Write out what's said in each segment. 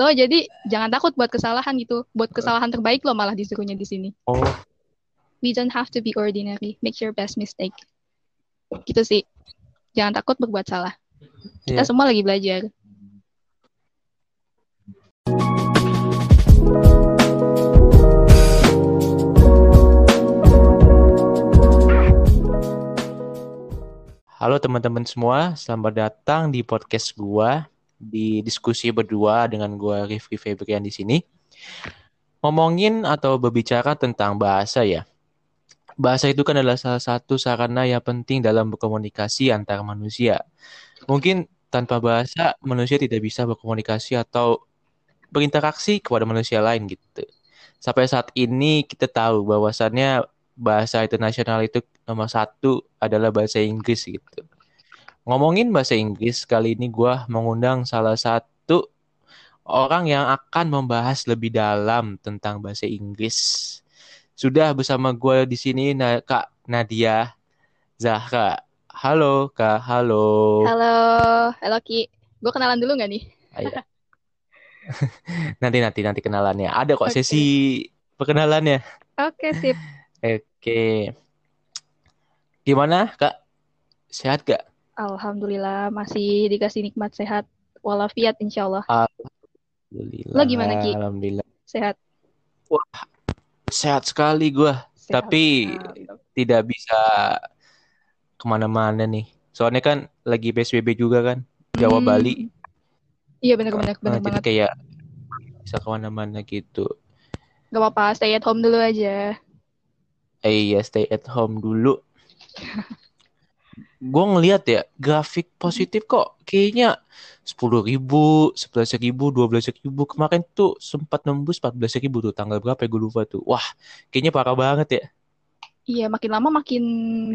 lo jadi jangan takut buat kesalahan gitu. Buat kesalahan terbaik lo malah disuruhnya di sini. Oh, we don't have to be ordinary. Make your best mistake. Gitu sih. Jangan takut berbuat salah. Kita Iya. semua lagi belajar. Halo teman-teman semua, selamat datang di podcast gua di diskusi berdua dengan gua Rifki Febrian di sini. Ngomongin atau berbicara tentang bahasa ya. Bahasa itu kan adalah salah satu sarana yang penting dalam berkomunikasi antar manusia. Mungkin tanpa bahasa manusia tidak bisa berkomunikasi atau berinteraksi kepada manusia lain gitu. Sampai saat ini kita tahu bahwasannya bahasa internasional itu nomor satu adalah bahasa Inggris gitu. Ngomongin bahasa Inggris, kali ini gue mengundang salah satu orang yang akan membahas lebih dalam tentang bahasa Inggris. Sudah bersama gue di sini Na- Kak Nadia Zahra. Halo Kak, halo. halo halo Ki gue kenalan dulu nggak nih Ah, iya. Nanti nanti nanti kenalannya. Ada kok Oke. sesi perkenalannya. oke sip Oke. Gimana Kak? Sehat gak? Alhamdulillah masih dikasih nikmat sehat walafiat insyaallah Alhamdulillah. Lo gimana, Ki? Alhamdulillah. sehat Sehat sekali gua. Sehat. Tapi Mantap. tidak bisa ke mana-mana nih. Soalnya kan lagi PSBB juga kan. Jawa Hmm. Bali. iya benar-benar Nah, benar jadi banget kayak bisa ke mana-mana gitu. gak apa-apa stay at home dulu aja Eh iya, stay at home dulu. Gue ngeliat ya, grafik positif kok kayaknya 10 ribu, 11 ribu, 12 ribu. Kemarin tuh sempat nembus 14 ribu tuh, tanggal berapa ya gue lupa tuh. Wah, kayaknya parah banget ya. Iya, makin lama makin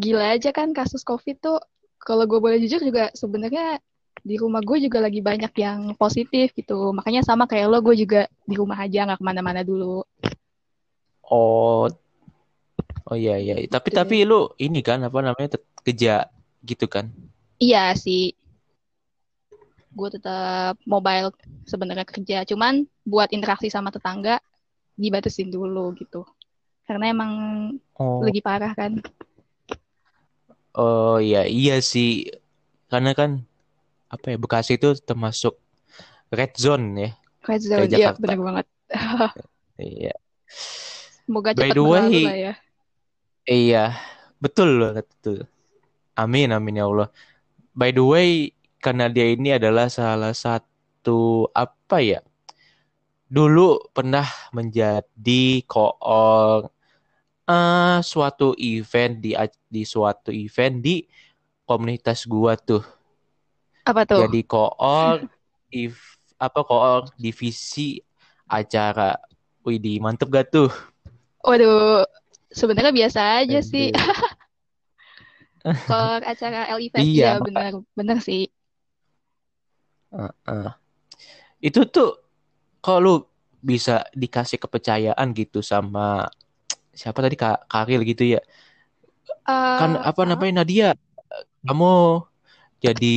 gila aja kan kasus COVID tuh. Kalau gue boleh jujur juga sebenarnya di rumah gue juga lagi banyak yang positif gitu. Makanya sama kayak lo, gue juga di rumah aja nggak ke mana-mana dulu. Oh, oh iya iya. Tapi Gitu. tapi lu ini kan apa namanya kerja gitu kan? Iya sih, gue tetap mobile sebenarnya kerja. Cuman buat interaksi sama tetangga dibatasin dulu gitu. Karena emang Oh, lagi parah kan. oh iya iya sih. Karena kan apa ya Bekasi itu termasuk red zone ya. Red zone, iya bener banget. Iya. Semoga By cepat the way, berlalu ya. Iya, betul banget betul. Amin amin ya Allah. By the way, karena dia ini adalah salah satu apa ya? Dulu pernah menjadi koor eh suatu event di di suatu event di komunitas gua tuh. Apa tuh? Jadi koor if apa koor divisi acara. Widih, mantep gak tuh? Waduh, sebenarnya biasa aja sih. Kalau acara LI Fest, Iya, ya benar, benar sih. Heeh. Itu tuh kalau lu bisa dikasih kepercayaan gitu sama siapa tadi Kak Karil gitu ya. Kan Eh, apa ah, namanya Nadia, kamu jadi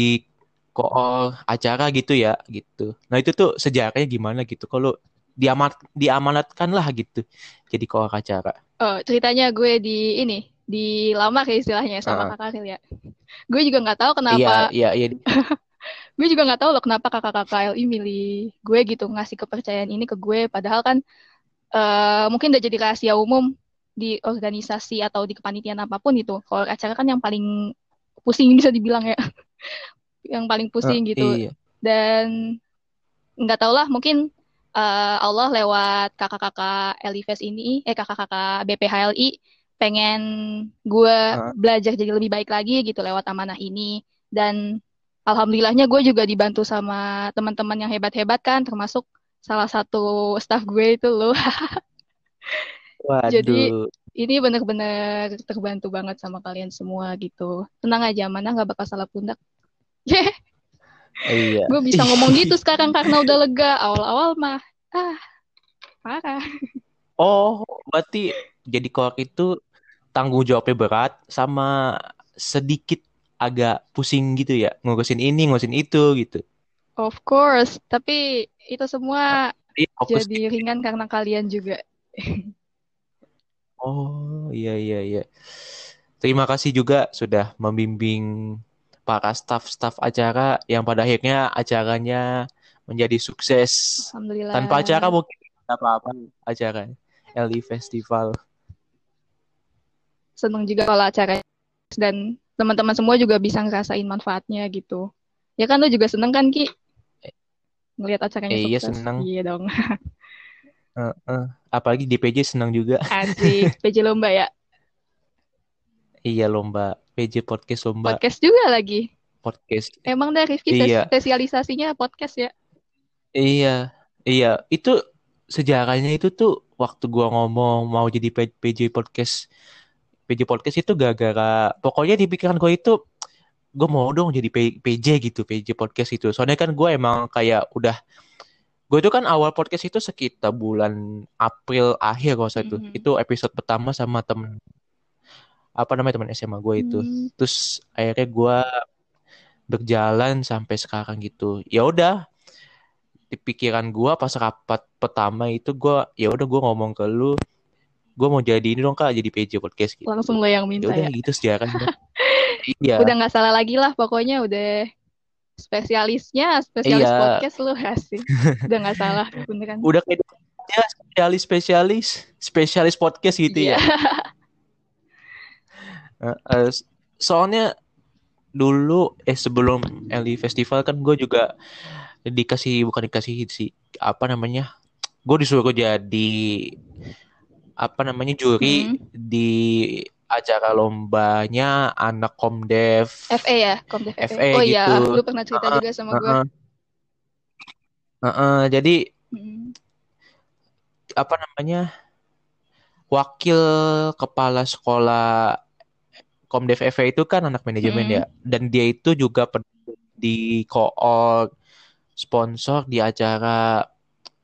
koor acara gitu ya gitu. Nah itu tuh sejarahnya gimana gitu kalau diamat diamanatkan lah gitu jadi koor acara. oh, ceritanya gue di ini, dilamar ya istilahnya sama Heeh. Kak Karil ya. Gue juga nggak tahu Iya kenapa, iya iya gue juga nggak tahu loh kenapa kakak-kakak LI milih gue gitu ngasih kepercayaan ini ke gue. Padahal kan eh mungkin udah jadi rahasia umum di organisasi atau di kepanitiaan apa pun itu. Kalau acara kan yang paling pusing bisa dibilang ya, yang paling pusing Eh, gitu. iya. dan nggak tau lah mungkin eh, Allah lewat kakak-kakak LIFES ini eh kakak-kakak BPHLI pengen gue Heeh. belajar jadi lebih baik lagi gitu lewat amanah ini. Dan alhamdulillahnya gue juga dibantu sama teman-teman yang hebat-hebat kan termasuk salah satu staff gue itu loh. Jadi ini benar-benar terbantu banget sama kalian semua gitu. Tenang aja amanah nggak bakal salah pundak. Iya. gue bisa ngomong gitu sekarang karena udah lega. Awal-awal mah ah parah. Oh, berarti jadi koor itu tanggung jawabnya berat sama sedikit agak pusing gitu ya, ngurusin ini, ngurusin itu gitu. of course tapi itu semua jadi ringan karena kalian juga. Oh, iya iya iya. Terima kasih juga sudah membimbing para staf-staf acara yang pada akhirnya acaranya menjadi sukses. Alhamdulillah. Tanpa acara mungkin apa-apa acara LI Festival. Seneng juga kalau acara dan teman-teman semua juga bisa ngerasain manfaatnya gitu. Ya kan lu juga seneng kan Ki? Ngelihat acaranya Eh, iya, seneng. Iya dong. Heeh. Apalagi DPJ senang juga. Asik. PJ lomba ya. Iya lomba PJ podcast lomba Podcast juga lagi. podcast. Emang deh Rifki Iya. spesialisasinya podcast ya. Iya, iya. Itu sejarahnya itu tuh waktu gua ngomong mau jadi PJ podcast, PJ podcast itu gara-gara pokoknya di pikiran gua itu gue mau dong jadi PJ gitu, PJ podcast itu. Soalnya kan gue emang kayak udah gue itu kan awal podcast itu sekitar bulan April akhir kalau saya itu. Mhm. Itu episode pertama sama temen apa namanya teman SMA gue itu. Hmm. Terus akhirnya gue berjalan sampai sekarang gitu. Ya udah, di pikiran gue pas rapat pertama itu gue ya udah gue ngomong ke lu, gue mau jadi ini dong kak, jadi PJ podcast gitu. Langsung lo yang Ya minta udah ya. gitu sejarahnya. Iya, Udah nggak salah lagi lah pokoknya udah spesialisnya spesialis Iya. podcast lu asik. Udah nggak salah beneran. udah kayak ya, spesialis spesialis spesialis podcast gitu Iya. ya. Eh, eh, soalnya dulu eh sebelum LI Festival kan gue juga dikasih bukan dikasih sih apa namanya gue disuruh jadi apa namanya juri Hmm. di acara lombanya anak komdev FE ya, Komdev FE. FE Oh iya, gitu. lu pernah cerita juga sama gue. Heeh. Heeh, jadi Hmm. apa namanya wakil kepala sekolah Komdev FE itu kan anak manajemen Hmm. ya dan dia itu juga di koor sponsor di acara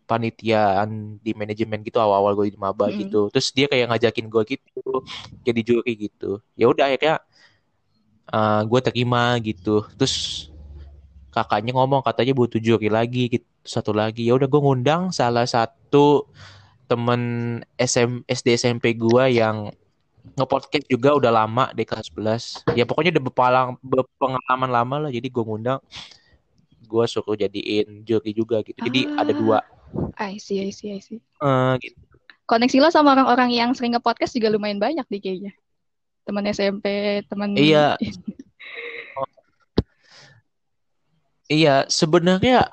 panitiaan di manajemen gitu awal-awal gue di maba Hmm. gitu. Terus dia kayak ngajakin gue gitu jadi juri gitu. Ya udah akhirnya eh, gue terima gitu. Terus kakaknya ngomong katanya butuh juri lagi gitu satu lagi. Ya udah gue ngundang salah satu temen SM, SD SMP gua yang nge-podcast juga udah lama di kelas 11 ya pokoknya udah berpalang, berpengalaman lama lah. Jadi gue ngundang gue suruh jadiin juri juga gitu. Jadi Ah. ada dua I see, I see, I see. eh, gitu. Koneksi lo sama orang-orang yang sering nge-podcast juga lumayan banyak nih kayaknya. Teman SMP, teman Iya. iya sebenarnya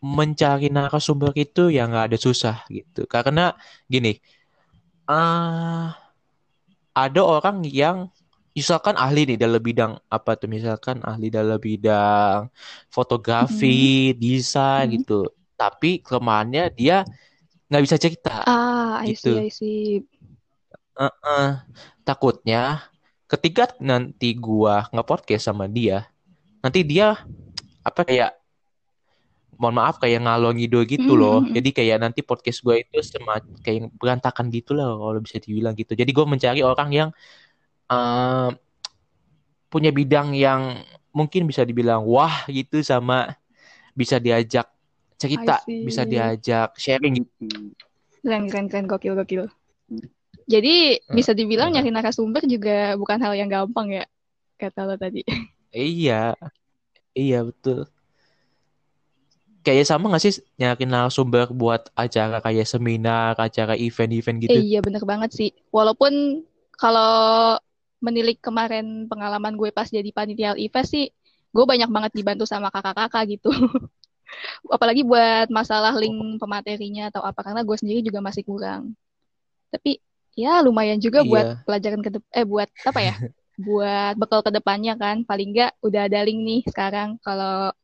mencari narasumber itu ya nggak ada susah gitu karena gini ah ada orang yang misalkan ahli nih dalam bidang apa tuh misalkan ahli dalam bidang fotografi, desain Mhm. gitu. Tapi kelemahannya dia nggak bisa cerita. Ah, I Gitu. see, I see. Heeh. Takutnya ketika nanti gua nge-podcast sama dia, nanti dia apa kayak mohon maaf kayak ngalor ngidul gitu Mhm, loh. mhm. Jadi kayak nanti podcast gua itu semacam kayak berantakan gitu lah kalau bisa dibilang gitu. Jadi gua mencari orang yang eh, punya bidang yang mungkin bisa dibilang wah gitu sama bisa diajak cerita, bisa diajak sharing gitu. Keren, keren, keren, gokil, gokil. Jadi Hmm. bisa dibilang Hmm. nyari narasumber juga bukan hal yang gampang ya, kata lo tadi. Iya, iya betul. Kayak sama gak sih nyari narasumber buat acara kayak seminar, acara event-event gitu? Eh, iya bener banget sih. Walaupun kalau menilik kemarin pengalaman gue pas jadi panitia event sih, gue banyak banget dibantu sama kakak-kakak gitu. Apalagi buat masalah link pematerinya atau apa, karena gue sendiri juga masih kurang. Tapi ya lumayan juga buat Iya. pelajaran ke eh buat apa ya? buat bekal ke depannya kan. Paling nggak udah ada link nih sekarang. Kalau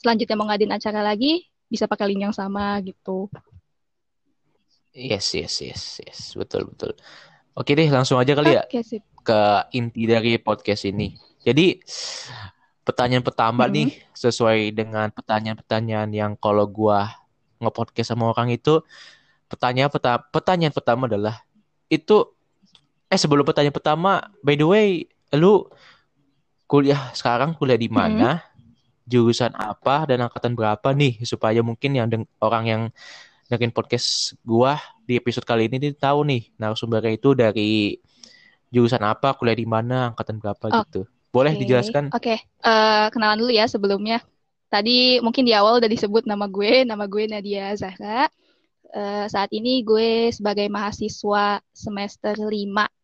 selanjutnya mau ngadain acara lagi, bisa pakai link yang sama gitu. Yes, yes, yes, yes, betul, betul. Oke deh, langsung aja kali ya Oke sip. ke inti dari podcast ini. Jadi, pertanyaan pertama Mhm. nih, sesuai dengan pertanyaan-pertanyaan yang kalau gua nge-podcast sama orang itu, pertanyaan pertama, pertanyaan pertama adalah, itu, eh sebelum pertanyaan pertama, by the way, lu kuliah sekarang kuliah di mana? jurusan apa dan angkatan berapa nih supaya mungkin yang orang yang dengerin podcast gua di episode kali ini tahu nih narasumbernya itu dari jurusan apa, kuliah di mana, angkatan berapa oh. gitu. Boleh okay. dijelaskan? Oke, okay. uh, eh, kenalan dulu ya sebelumnya. Tadi mungkin di awal udah disebut nama gue, nama gue Nadia Zahra. Uh, saat ini gue sebagai mahasiswa semester 5.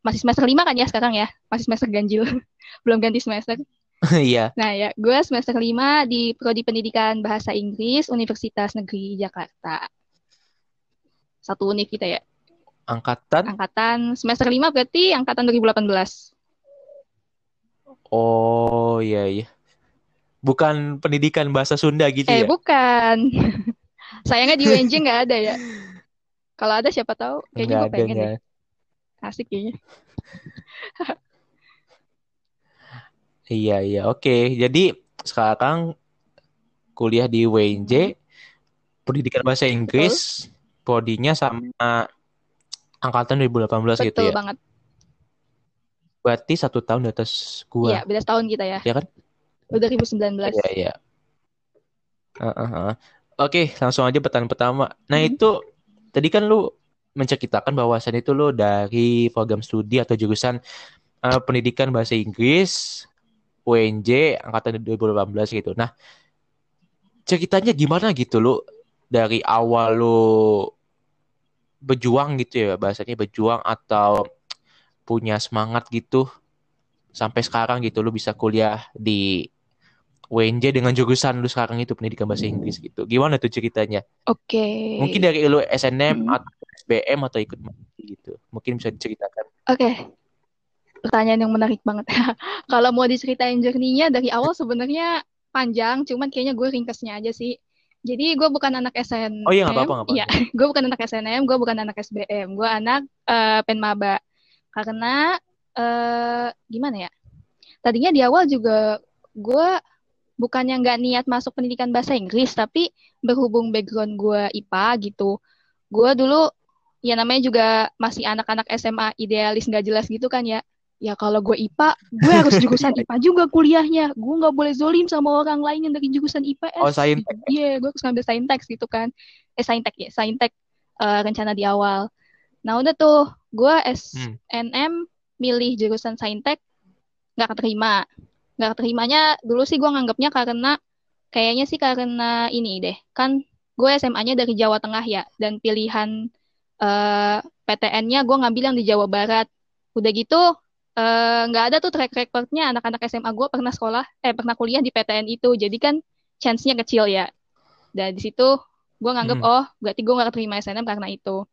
Masih semester 5 kan ya sekarang ya? Masih semester ganjil. Belum ganti semester. Iya. nah ya, gue semester 5 di Prodi Pendidikan Bahasa Inggris Universitas Negeri Jakarta. Satu univ kita ya. Angkatan? Angkatan semester 5 berarti angkatan 2018. Oh iya iya. Bukan pendidikan bahasa Sunda gitu eh, ya? Eh bukan. Sayangnya di UNJ nggak ada ya. Kalau ada siapa tahu. Kayaknya gue pengen deh. Asik kayaknya. iya iya oke. Jadi sekarang kuliah di UNJ pendidikan bahasa Inggris, prodinya sama angkatan 2018 Betul gitu ya. Betul banget. Berarti satu tahun di atas gua. Iya, beda tahun kita ya. Iya kan? 2019. Iya, iya. Uh, uh, uh. Oke, langsung aja pertanyaan pertama. Nah, hmm. itu tadi kan lu menceritakan bahwasan itu lu dari program studi atau jurusan uh, pendidikan bahasa Inggris UNJ angkatan 2018 gitu. Nah, ceritanya gimana gitu lu dari awal lu berjuang gitu ya bahasanya berjuang atau punya semangat gitu sampai sekarang gitu lu bisa kuliah di UNJ dengan jurusan lu sekarang itu pendidikan bahasa Inggris gitu. Gimana tuh ceritanya? Oke. Okay. Mungkin dari lu SNM hmm. atau SBM atau ikut gitu. Mungkin bisa diceritakan. Oke. Okay. Pertanyaan yang menarik banget. Kalau mau diceritain journey-nya dari awal sebenarnya panjang, cuman kayaknya gue ringkasnya aja sih. Jadi gue bukan anak SNM. Oh iya nggak apa-apa. Iya, gue bukan anak SNM, gue bukan anak SBM, gue anak uh, penmaba karena uh, gimana ya? Tadinya di awal juga gue bukannya nggak niat masuk pendidikan bahasa Inggris tapi berhubung background gue IPA gitu gue dulu ya namanya juga masih anak-anak SMA idealis nggak jelas gitu kan ya. Ya kalau gue IPA gue harus jurusan IPA juga kuliahnya. Gue nggak boleh zolim sama orang lain yang dari jurusan IPS oh saintek iya yeah, gue harus ngambil saintek gitu kan. Eh saintek ya saintek uh, rencana di awal. Nah udah tuh, gue SNM hmm. milih jurusan saintek, nggak keterima. Nggak keterimanya dulu sih gue nganggapnya karena, kayaknya sih karena ini deh, kan gue SMA-nya dari Jawa Tengah ya, dan pilihan uh, eh, PTN-nya gue ngambil yang di Jawa Barat. Udah gitu, eh, nggak uh, ada tuh track recordnya anak-anak SMA gue pernah sekolah, eh pernah kuliah di PTN itu, jadi kan chance-nya kecil ya. Dan di situ gue nganggap, hmm. oh berarti gue nggak keterima SNM karena itu.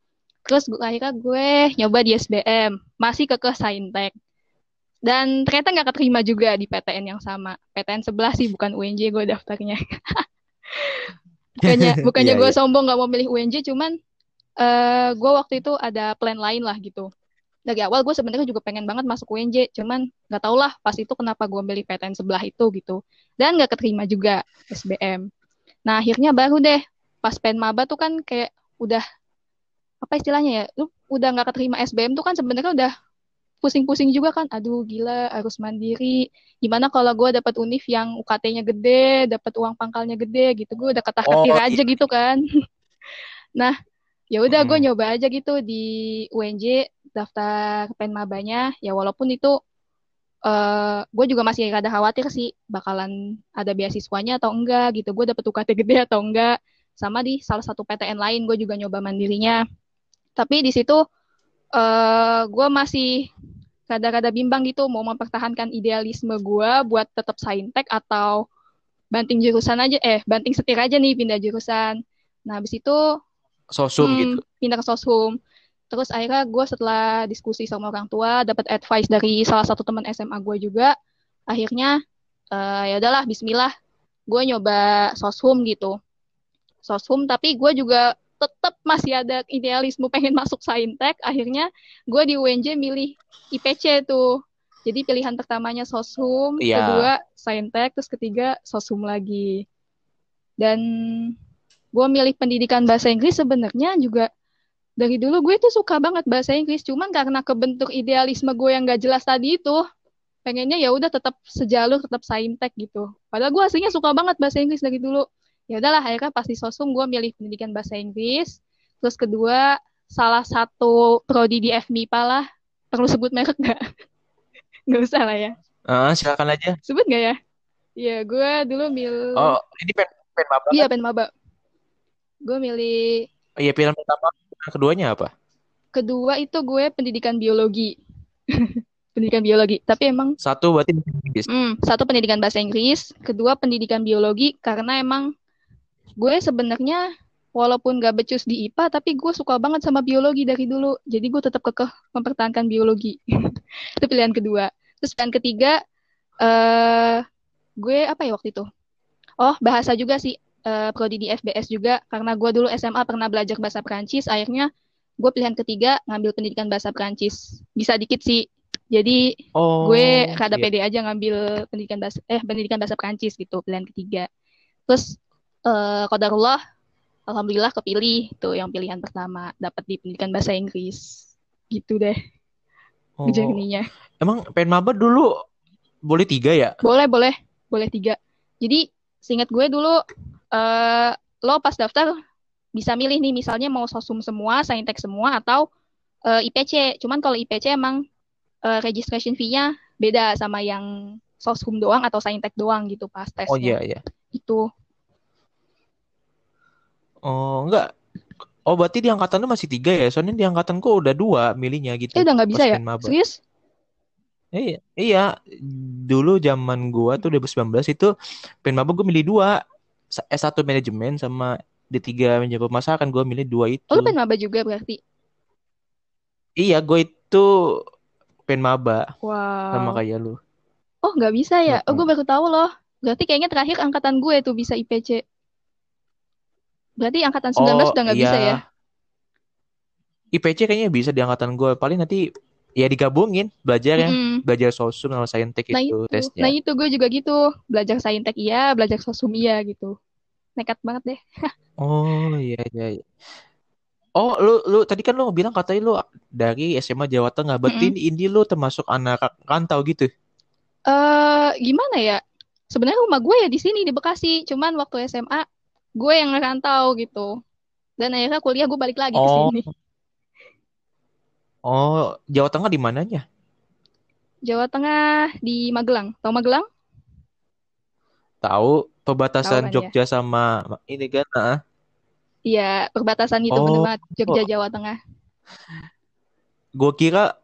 Terus akhirnya gue nyoba di SBM, masih ke ke Saintek. Dan ternyata nggak keterima juga di PTN yang sama. PTN sebelah sih, bukan UNJ gue daftarnya. bukannya bukannya yeah, gue yeah. sombong nggak mau milih UNJ, cuman uh, gue waktu itu ada plan lain lah gitu. Dari awal gue sebenarnya juga pengen banget masuk UNJ, cuman nggak tau lah pas itu kenapa gue milih PTN sebelah itu gitu. Dan nggak keterima juga SBM. Nah akhirnya baru deh pas pen maba tuh kan kayak udah apa istilahnya ya lu udah nggak keterima SBM tuh kan sebenarnya udah pusing-pusing juga kan. Aduh gila harus mandiri. Gimana kalau gue dapat univ yang UKT-nya gede dapat uang pangkalnya gede gitu. Gue udah ketah ketir oh, aja iya. gitu kan. Nah ya udah hmm. gue nyoba aja gitu di UNJ daftar penmabanya. Ya walaupun itu uh, gue juga masih rada khawatir sih bakalan ada beasiswanya atau enggak gitu. Gue dapet UKT gede atau enggak. Sama di salah satu PTN lain gue juga nyoba mandirinya tapi di situ uh, gue masih kada-kada bimbang gitu mau mempertahankan idealisme gue buat tetap saintek atau banting jurusan aja eh banting setir aja nih pindah jurusan. Nah habis itu sosum hmm, gitu. pindah ke sosum terus akhirnya gue setelah diskusi sama orang tua dapat advice dari salah satu teman SMA gue juga akhirnya uh, ya udahlah Bismillah gue nyoba soshum gitu. Soshum tapi gue juga tetap masih ada idealisme pengen masuk saintek akhirnya gue di UNJ milih IPC tuh. Jadi pilihan pertamanya sosum yeah. kedua saintek terus ketiga sosum lagi. Dan gue milih pendidikan bahasa Inggris sebenarnya juga dari dulu gue tuh suka banget bahasa Inggris. Cuman karena kebentuk idealisme gue yang gak jelas tadi itu pengennya ya udah tetap sejalur tetap saintek gitu. Padahal gue aslinya suka banget bahasa Inggris dari dulu ya udahlah akhirnya pasti sosum gue milih pendidikan bahasa Inggris terus kedua salah satu prodi di FMIPA lah perlu sebut merek nggak nggak usah lah ya Ah, silakan aja. sebut nggak ya Iya gue dulu milih Oh, ini pen pen maba. iya pen maba gue milih Oh, iya pilihan pertama, keduanya apa? kedua itu gue pendidikan biologi pendidikan biologi tapi emang Satu berarti bahasa Inggris. Hmm, satu pendidikan bahasa Inggris, kedua pendidikan biologi karena emang gue sebenarnya walaupun gak becus di IPA tapi gue suka banget sama biologi dari dulu. Jadi gue tetap kekeh mempertahankan biologi. Itu pilihan kedua. Terus pilihan ketiga eh gue apa ya waktu itu? Oh, bahasa juga sih. eh prodi di FBS juga karena gue dulu SMA pernah belajar bahasa Perancis, akhirnya gue pilihan ketiga ngambil pendidikan bahasa Perancis. Bisa dikit sih. Jadi Oh, gue rada iya. pede aja ngambil pendidikan bahasa eh pendidikan bahasa Perancis gitu pilihan ketiga terus eh qadarullah alhamdulillah kepilih tuh yang pilihan pertama. Dapat di pendidikan bahasa Inggris. Gitu deh. Oh, emang pen maba dulu boleh tiga ya? boleh boleh. Boleh tiga. Jadi seingat gue dulu eh lo pas daftar bisa milih nih. Misalnya mau sosum semua saintek semua atau eh, IPC cuman kalau IPC emang eh, registration fee-nya beda sama yang sosum doang atau saintek doang gitu pas tesnya. Oh iya iya. itu Oh enggak. Oh berarti di angkatan lu masih tiga ya? Soalnya di angkatan gua udah dua milihnya gitu. eh udah nggak bisa ya maba. serius Iya, iya. Dulu zaman gua tuh 2019 itu pen maba gua milih dua. Sa- S1 manajemen sama D3 manajemen pemasaran gua milih dua itu. oh lu pengen maba juga berarti Iya, gue itu pen maba sama wow kayak lu. oh nggak bisa ya oh gue baru tahu loh berarti kayaknya terakhir angkatan gue tuh bisa IPC berarti angkatan 19 Oh udah nggak bisa ya iya, IPC kayaknya bisa di angkatan gue. Paling nanti ya digabungin belajarnya, Mm-mm. belajar sosum sama saintek Nah itu itu, tesnya. nah itu gue juga gitu, belajar saintek iya, belajar sosum iya gitu. Nekat banget deh. Oh iya iya. iya. Oh lu lu tadi kan lu bilang katanya lu dari SMA Jawa Tengah. Berarti Mm-mm. ini lu termasuk anak rantau gitu. Eh gimana ya? Sebenarnya rumah gue ya di sini di Bekasi, cuman waktu SMA gue yang ngerantau gitu. Dan akhirnya kuliah gue balik lagi ke Oh sini. oh Jawa Tengah di mananya? Jawa Tengah di Magelang. Tahu Magelang? Tahu Tahu perbatasan kan ya? Jogja sama ini kan? ah. Iya, perbatasan itu bener Oh, banget Jogja Jawa Tengah. gue kira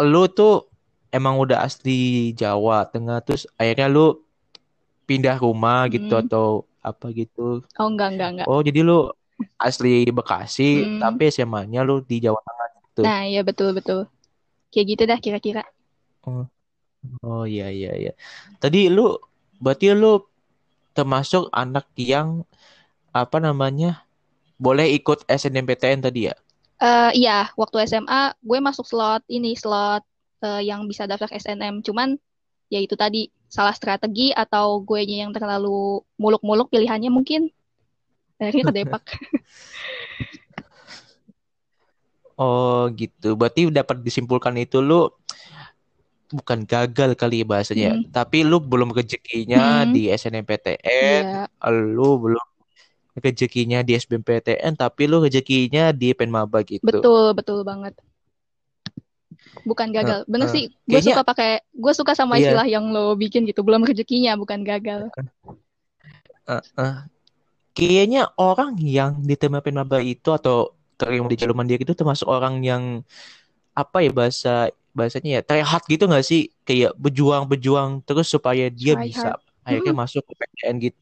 lu tuh emang udah asli Jawa Tengah terus akhirnya lu pindah rumah gitu Mm. atau apa gitu. Oh enggak enggak enggak. Oh, jadi lu asli Bekasi Mm. tapi SMA-nya lu di Jawa Tengah gitu. Nah, iya betul betul. Kayak gitu dah kira-kira. Oh, oh iya iya iya. Tadi lu berarti lu termasuk anak yang apa namanya? Boleh ikut SNMPTN tadi ya? Eh iya, waktu SMA gue masuk slot ini slot eh, yang bisa daftar SNM. Cuman ya itu tadi salah strategi atau gue yang terlalu muluk-muluk pilihannya mungkin akhirnya ke Depak. Oh gitu. Berarti dapat disimpulkan itu lu bukan gagal kali ya bahasanya, ya. Hmm, tapi lu belum rezekinya hmm, di SNMPTN, iya lu belum rezekinya di SBMPTN, tapi lu rezekinya di Penmaba gitu. betul betul banget. Bukan gagal. Bener Heeh. sih, gue Kayaknya suka pakai gue suka sama iya. istilah yang lo bikin gitu. Belum rezekinya, bukan gagal. Heeh. Kayaknya orang yang diterima Penmaba itu atau terima di jalur mandiri itu termasuk orang yang apa ya bahasa bahasanya ya try hard gitu nggak sih kayak berjuang-berjuang terus supaya dia Try bisa hard. akhirnya Mm-mm. masuk ke PTN gitu.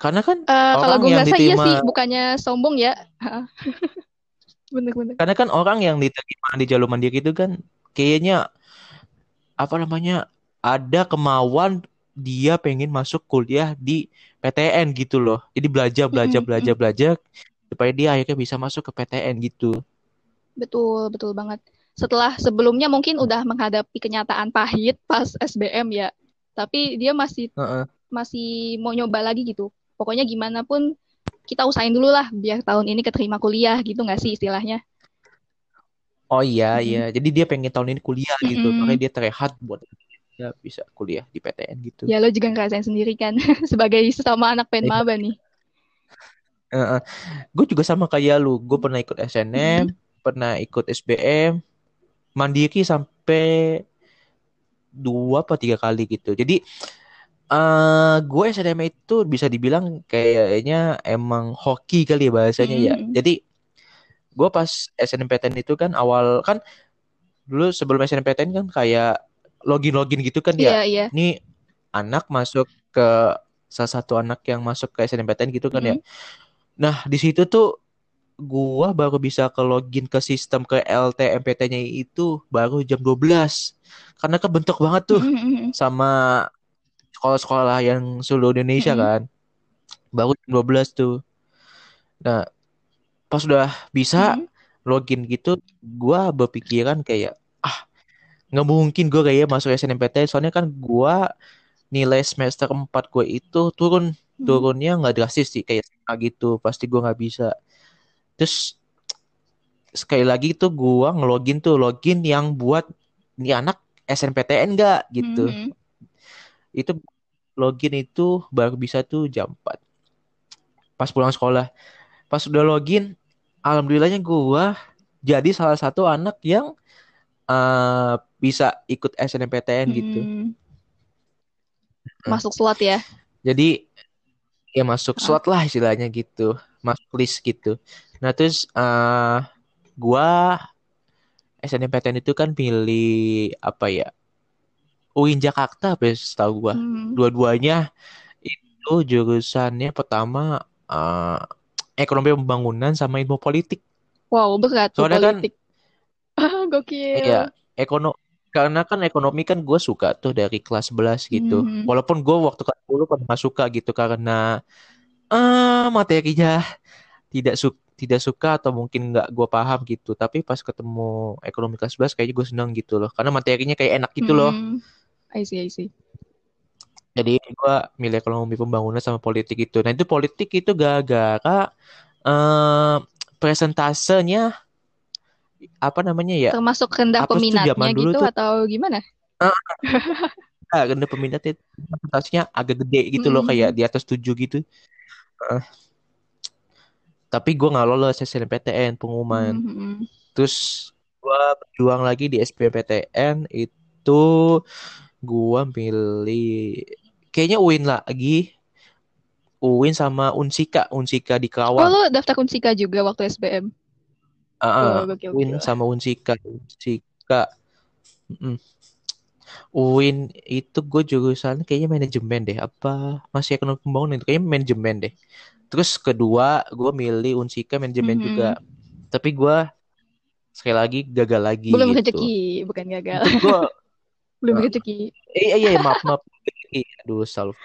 Karena kan Eh, kalau gue yang ngerasa iya diterima sih, bukannya sombong ya. Bener-bener. karena kan orang yang diterima di jalur mandiri itu kan kayaknya apa namanya ada kemauan dia pengen masuk kuliah di PTN gitu loh. Jadi belajar belajar Mm-mm, belajar belajar supaya dia akhirnya bisa masuk ke PTN gitu. Betul, betul banget. Setelah sebelumnya mungkin udah menghadapi kenyataan pahit pas SBM ya, tapi dia masih Heeh. masih mau nyoba lagi gitu. Pokoknya gimana pun kita usahain dulu lah biar tahun ini keterima kuliah gitu nggak sih istilahnya? Oh iya, Mm-mm. iya. Jadi dia pengen tahun ini kuliah gitu. Mm-mm. Makanya dia terehat buat dia bisa kuliah di PTN gitu. Ya lo juga ngerasain sendiri kan sebagai sesama anak Iya. penmaba nih. Gue juga sama kayak lu. Gue pernah ikut SNM, Mm-mm. pernah ikut SBM, mandiri sampai dua apa tiga kali gitu. Jadi eh gue SNM itu bisa dibilang kayaknya emang hoki kali ya bahasanya ya. Mm-mm. Jadi gue pas SNMPTN itu kan awal kan dulu sebelum SNMPTN kan kayak login-login gitu kan ya. Iya, iya. Ini anak masuk ke salah satu anak yang masuk ke SNMPTN gitu kan ya. Mm-mm. Nah, di situ tuh gua baru bisa ke login ke sistem ke LTMPT-nya itu baru jam 12. Karena kebentuk banget tuh sama sekolah-sekolah yang seluruh Indonesia Mm-mm. kan. Baru jam 12 tuh. Nah, pas udah bisa Mm-mm. login gitu, gua berpikiran kayak ah, nggak mungkin gue kayak masuk SNMPTN soalnya kan gua nilai semester 4 gue itu turun Mm-mm. turunnya nggak drastis sih kayak gitu pasti gua nggak bisa terus sekali lagi tuh gua ngelogin tuh login yang buat nih anak SNPTN nggak gitu Mm-mm. Itu login itu baru bisa tuh jam 4 pas pulang sekolah. Pas udah login alhamdulillahnya gua jadi salah satu anak yang eh, bisa ikut SNMPTN gitu. Mm. Masuk slot ya. jadi ya masuk slot lah istilahnya gitu. Masuk list gitu. Nah terus eh gua SNMPTN itu kan pilih apa ya UIN Jakarta apa ya, setahu gua Mm. dua-duanya itu jurusannya pertama eh, ekonomi pembangunan sama ilmu politik Wow, berat tuh soalnya kan politik. Gokil. iya ekono karena kan ekonomi kan gue suka tuh dari kelas 11 gitu Mhm. walaupun gue waktu kelas 10 pernah nggak suka gitu karena eh materinya tidak su tidak suka atau mungkin nggak gue paham gitu tapi pas ketemu ekonomi kelas 11 kayaknya gue seneng gitu loh karena materinya kayak enak gitu loh Mm. I see, I see. jadi gue milih ekonomi pembangunan sama politik itu nah itu politik itu gara-gara eh presentasenya apa namanya ya Termasuk rendah apa peminatnya gitu tuh atau gimana? ah, rendah peminatnya presentasinya agak gede gitu loh Mm. kayak di atas 7 gitu Eh, tapi gue nggak lolos SNMPTN pengumuman Mhm. terus gue berjuang lagi di SBMPTN itu gue milih kayaknya UIN lagi. UIN sama Unsika. Unsika di Oh, Kerawang lu daftar Unsika juga waktu SBM? Oh, gokil, UIN gokil. sama Unsika. Unsika. Mm-mm. UIN itu gue jurusan kayaknya manajemen deh. Apa? Masih ekonomi pembangunan itu. Kayaknya manajemen deh. Terus kedua gue milih Unsika manajemen Mhm. juga. Tapi gue sekali lagi gagal lagi Belum gitu. rezeki, bukan gagal. gue Belum rezeki. iya iya maaf maaf aduh salah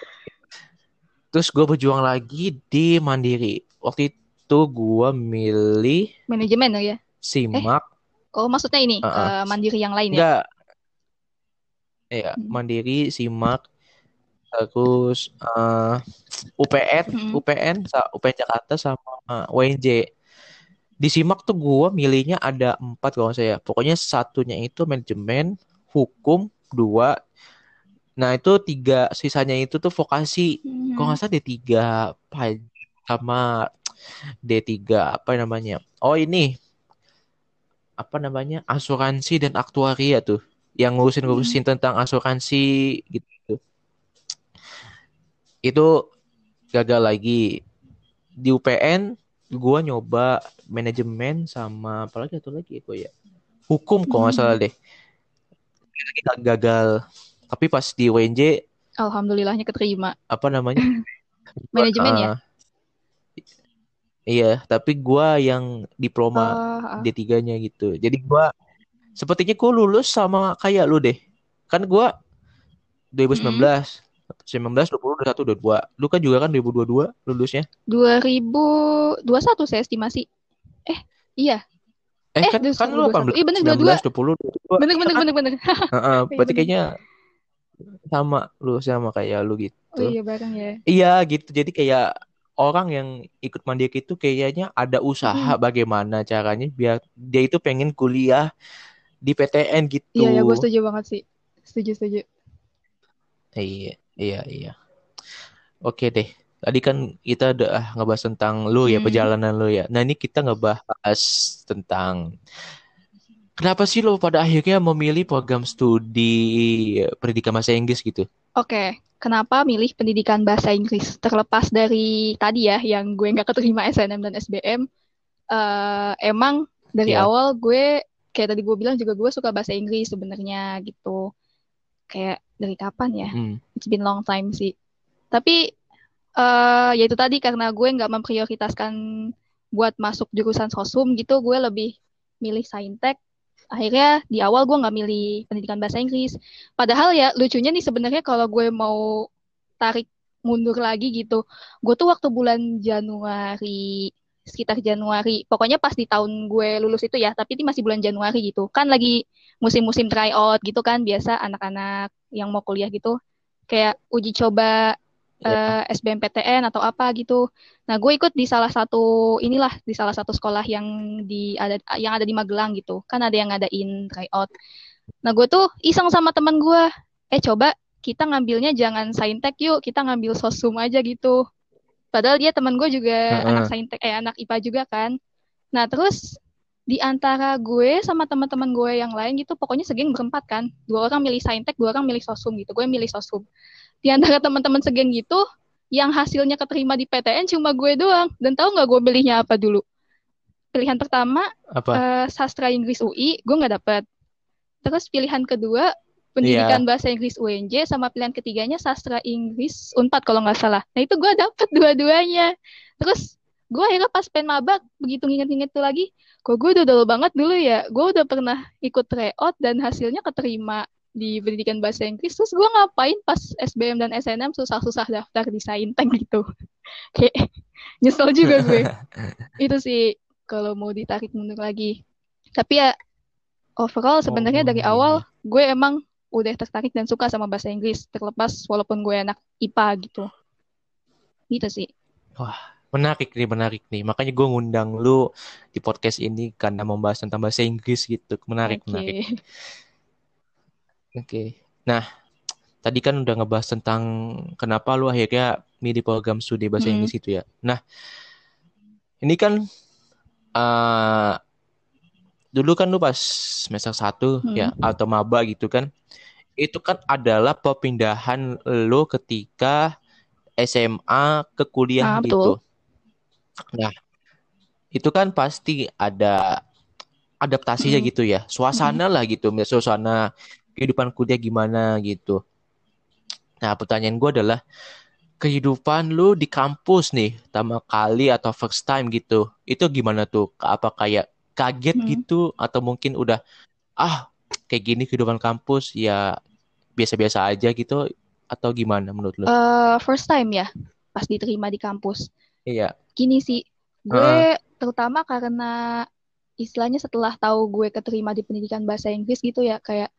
terus gue berjuang lagi di Mandiri waktu itu gue milih Manajemen ya? simak Oh, maksudnya ini Ah, ah. eh, mandiri yang lain ya? enggak Iya, Hmm. Mandiri, Simak, terus eh, UPN, Hmm. UPN, UPN Jakarta sama eh, UNJ. Di Simak tuh gue milihnya ada empat kalau saya. Pokoknya satunya itu manajemen, hukum, dua. Nah itu tiga, sisanya itu tuh vokasi. Hmm. Kalau nggak salah D3 paj sama D3 apa namanya? Oh ini apa namanya? Asuransi dan aktuaria tuh. Yang ngurusin-ngurusin tentang asuransi gitu. Itu gagal lagi. Di UPN gua nyoba manajemen sama apa lagi atau lagi gue ya. Hukum kalau nggak salah deh. Gagal. Tapi pas di UNJ Alhamdulillahnya keterima. apa namanya? Manajemen ya? Ah, Iya, tapi gua yang diploma Oh, ah. D3-nya gitu. Jadi gua sepertinya gua lulus sama kayak lu deh. Kan gua 2019, 19, 20, 21, 22. Lu kan juga kan 2022 lulusnya. 2021 saya estimasi. Eh, iya. Eh, Eh, kan kan lu 21. 18, Iya, bener, 19, 20, 22. Bener, bener, bener, bener. Heeh, berarti bener. kayaknya sama lu sama kayak lu gitu. Oh iya, bareng ya. Iya gitu. Jadi kayak orang yang ikut mandiri itu kayaknya ada usaha Mm-mm. bagaimana caranya biar dia itu pengen kuliah di PTN gitu. Iya, ya, gue setuju banget sih. Setuju, setuju. Iya, iya, iya. Oke deh. Tadi kan kita udah ngebahas tentang lu ya, Hmm. perjalanan lu ya. Nah, ini kita ngebahas tentang kenapa sih lo pada akhirnya memilih program studi pendidikan bahasa Inggris gitu? Oke, kenapa milih pendidikan bahasa Inggris? Terlepas dari tadi ya, yang gue nggak keterima SNM dan SBM, eh, emang dari Ya. awal gue, kayak tadi gue bilang juga gue suka bahasa Inggris sebenarnya gitu. Kayak dari kapan ya? Hmm. It's been long time sih. Tapi eh ya itu tadi karena gue nggak memprioritaskan buat masuk jurusan sosum gitu, gue lebih milih saintek. Akhirnya di awal gue nggak milih pendidikan bahasa Inggris. Padahal ya lucunya nih sebenarnya kalau gue mau tarik mundur lagi gitu, gue tuh waktu bulan Januari sekitar Januari, pokoknya pas di tahun gue lulus itu ya, tapi ini masih bulan Januari gitu, kan lagi musim-musim tryout gitu kan, biasa anak-anak yang mau kuliah gitu, kayak uji coba Ya. eh, SBMPTN atau apa gitu. Nah, gue ikut di salah satu inilah di salah satu sekolah yang di ada yang ada di Magelang gitu. Kan ada yang ngadain tryout. Nah, gue tuh iseng sama teman gue, eh coba kita ngambilnya jangan saintek yuk, kita ngambil sosum aja gitu. Padahal dia teman gue juga Heeh. anak saintek, eh anak IPA juga kan. Nah, terus di antara gue sama teman-teman gue yang lain gitu, pokoknya segeng berempat kan. Dua orang milih saintek, dua orang milih sosum gitu. Gue milih sosum. Di antara teman-teman segeng gitu, yang hasilnya keterima di PTN cuma gue doang. Dan tahu nggak gue pilihnya apa dulu? Pilihan pertama Apa? eh, sastra Inggris UI, gue nggak dapet. Terus pilihan kedua pendidikan bahasa Inggris UNJ sama pilihan ketiganya sastra Inggris Unpad kalau nggak salah. Nah itu gue dapet dua-duanya. Terus gue akhirnya pas pen maba begitu nginget-nginget tuh lagi, kok gue udah dulu banget dulu ya. Gue udah pernah ikut tryout dan hasilnya keterima di pendidikan bahasa Inggris. Terus gue ngapain pas SBM dan SNM susah-susah daftar di Saintek gitu. Kayak nyesel juga gue. Itu sih kalau mau ditarik mundur lagi. Tapi ya overall sebenarnya Oh, dari iya, awal gue emang udah tertarik dan suka sama bahasa Inggris terlepas walaupun gue anak IPA gitu. Gitu sih. Menarik nih, menarik nih. Makanya gue ngundang lu di podcast ini karena membahas tentang bahasa Inggris gitu. Menarik, Oke. menarik. Oke. Nah, tadi kan udah ngebahas tentang kenapa lu akhirnya milih program studi bahasa Hmm. Inggris itu ya. Nah, ini kan eh dulu kan lu pas semester 1 Hmm. ya atau maba gitu kan. Itu kan adalah perpindahan lu ketika SMA ke kuliah Ah, gitu. betul. Nah, itu kan pasti ada adaptasinya Mm-mm. gitu ya. Suasana lah gitu, suasana kehidupan kuliah gimana gitu. Nah, pertanyaan gue adalah kehidupan lu di kampus nih, pertama kali atau first time gitu. Itu gimana tuh? Apa kayak kaget Hmm. gitu atau mungkin udah ah kayak gini kehidupan kampus ya biasa-biasa aja gitu atau gimana menurut lu? Eh, first time ya pas diterima di kampus. Iya. Gini sih, gue terutama karena istilahnya setelah tahu gue keterima di pendidikan bahasa Inggris gitu ya kayak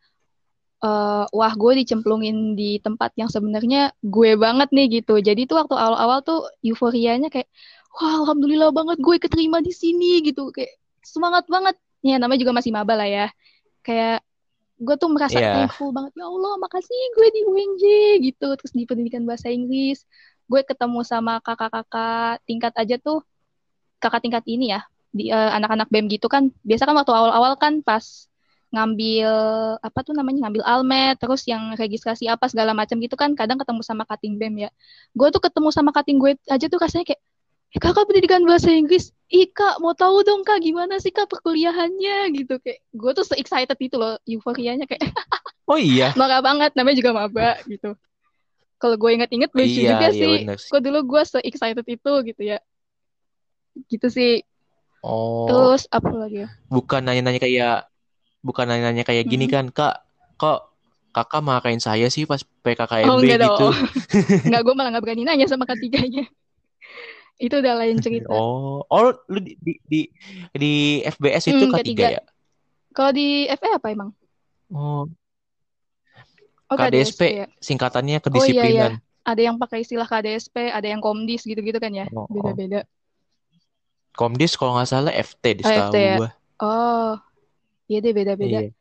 eh, wah gue dicemplungin di tempat yang sebenarnya gue banget nih gitu. Jadi tuh waktu awal-awal tuh euforianya kayak wah alhamdulillah banget gue keterima di sini gitu kayak semangat banget. Ya namanya juga masih maba lah ya. Kayak gue tuh merasa Iya. thankful banget ya Allah makasih gue di UNJ gitu terus di pendidikan bahasa Inggris gue ketemu sama kakak-kakak tingkat aja tuh kakak tingkat ini ya di eh, anak-anak BEM gitu kan biasa kan waktu awal-awal kan pas ngambil apa tuh namanya ngambil almet terus yang registrasi apa segala macam gitu kan kadang ketemu sama kating BEM ya. Gue tuh ketemu sama kating gue aja tuh rasanya kayak eh, kakak pendidikan bahasa Inggris? Ih kak mau tahu dong kak gimana sih kak perkuliahannya? Gitu kayak gue tuh se excited itu loh euforianya kayak Oh iya. norak banget namanya juga maba gitu. Kalau gue inget-inget lucu Iya, juga iya sih. bener sih. kok dulu gue se excited itu gitu ya. Gitu sih. Oh, terus apa lagi ya? Bukan nanya-nanya kayak bukan nanya-nanya kayak gini Hmm. kan, Kak. Kok kakak marahin saya sih pas PKKMB Oh enggak gitu? dong. Enggak, gue malah nggak berani nanya sama ketiganya. Itu udah lain cerita. Oh, oh lu di di di, di FBS itu Hmm, K3 ketiga. ya? Kalau di FE apa emang? Oh, Oh, KDSP ya. singkatannya Oh iya, iya. kedisiplinan. ada yang pakai istilah KDSP, ada yang komdis gitu-gitu kan ya, Oh, oh. beda-beda. Komdis kalau nggak salah FT di Oh, setahu FT ya. gua. Oh, iya deh beda-beda. Iya.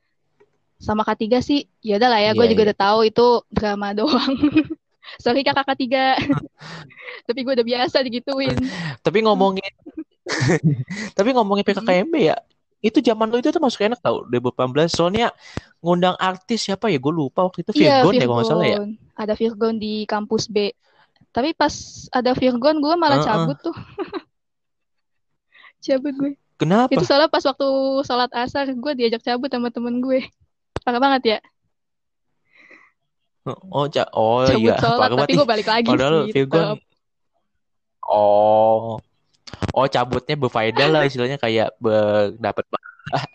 Sama K3 sih, ya udah lah ya, gue Iya, juga iya. udah tahu itu drama doang. Sorry kakak K3, tapi gue udah biasa digituin. Tapi ngomongin tapi ngomongin. PKKMB ya, itu zaman lu itu tuh masuk enak tau 2018 soalnya ngundang artis siapa ya gue lupa waktu itu Iya, Virgon ya kalau nggak salah ya. Virgon. Ada Virgon di kampus B. Tapi pas ada Virgon, gue malah Heeh. cabut tuh. Cabut gue. Kenapa? Itu soalnya pas waktu sholat asar, gue diajak cabut sama temen gue. Parah banget ya. Oh, ca oh Cabut iya, sholat, parah tapi gue balik lagi Padahal. Virgon tetep. oh oh cabutnya berfaedah lah istilahnya kayak berdapat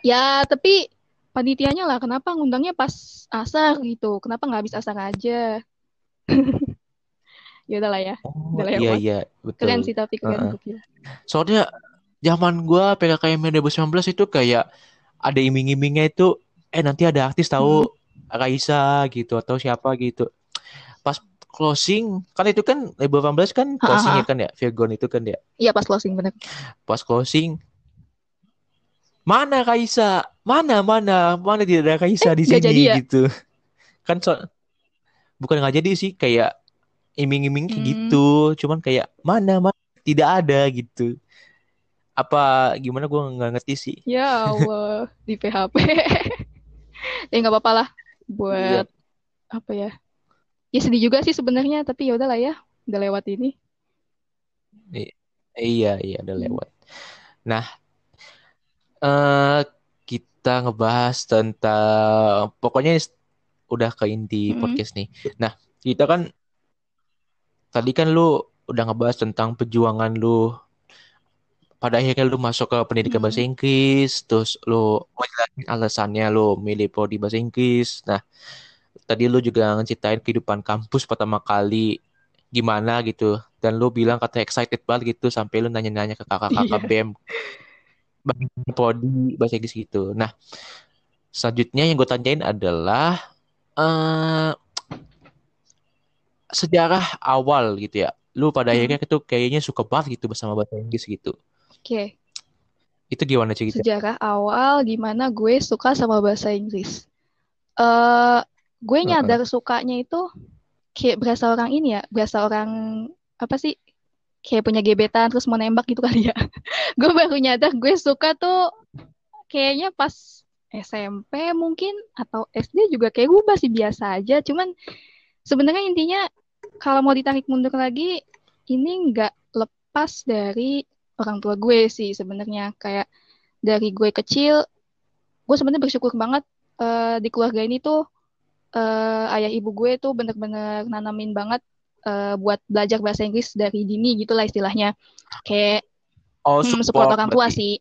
Ya, tapi panitianya lah, kenapa ngundangnya pas asar gitu? Kenapa nggak habis asar aja? Ya udahlah ya, Oh udah iya iya Keren betul. sih tapi keren Heeh. gokil. Soalnya zaman gua PKKMB 2019 itu kayak ada iming-imingnya itu eh nanti ada artis Hmm. tahu Raisa gitu atau siapa gitu. Pas closing kan itu kan 2018 kan closingnya ha. kan ya Virgon itu kan ya. Iya pas closing bener. Pas closing mana Raisa? Mana mana mana tidak ada Raisa Eh, di nggak jadi sini ya? gitu. Kan so bukan nggak jadi sih kayak iming-iming Hmm. gitu. Cuman kayak mana mana tidak ada gitu. Apa gimana gua nggak ngerti sih. Ya Allah, di PHP. Ya nggak apa-apa lah Iya. buat apa ya? Ya sedih juga sih sebenarnya, tapi ya udahlah ya, udah lewat ini. I- Iya, iya udah Hmm. lewat. Nah, eh kita ngebahas tentang pokoknya udah ke inti Mm-mm. podcast nih. Nah, kita kan tadi kan lu udah ngebahas tentang perjuangan lu pada akhirnya lu masuk ke pendidikan bahasa Mm-mm. Inggris, terus lu ngejelasin alasannya lu milih prodi bahasa Inggris. Nah, tadi lu juga ngeceritain kehidupan kampus pertama kali gimana gitu. Dan lu bilang kata excited banget gitu sampai lu nanya-nanya ke kakak-kakak Iya. BEM prodi bahasa Inggris gitu. Nah, selanjutnya yang gue tanyain adalah eh sejarah awal gitu ya. Lu pada Hmm. akhirnya itu kayaknya suka banget gitu bersama bahasa Inggris gitu. Oke, Itu gimana cerita? sejarah awal gimana gue suka sama bahasa Inggris. Eh, gue nyadar sukanya itu kayak berasa orang ini ya, berasa orang apa sih? Kayak punya gebetan terus mau nembak gitu kali ya. Gue baru nyadar gue suka tuh kayaknya pas SMP mungkin atau SD juga kayak gue masih biasa aja. Cuman sebenarnya intinya kalau mau ditarik mundur lagi ini nggak lepas dari orang tua gue sih sebenarnya kayak dari gue kecil gue sebenarnya bersyukur banget eh, di keluarga ini tuh eh, ayah ibu gue tuh bener-bener nanamin banget eh, buat belajar bahasa Inggris dari dini gitulah istilahnya kayak Oh, Hmm, support support orang tua berarti. sih.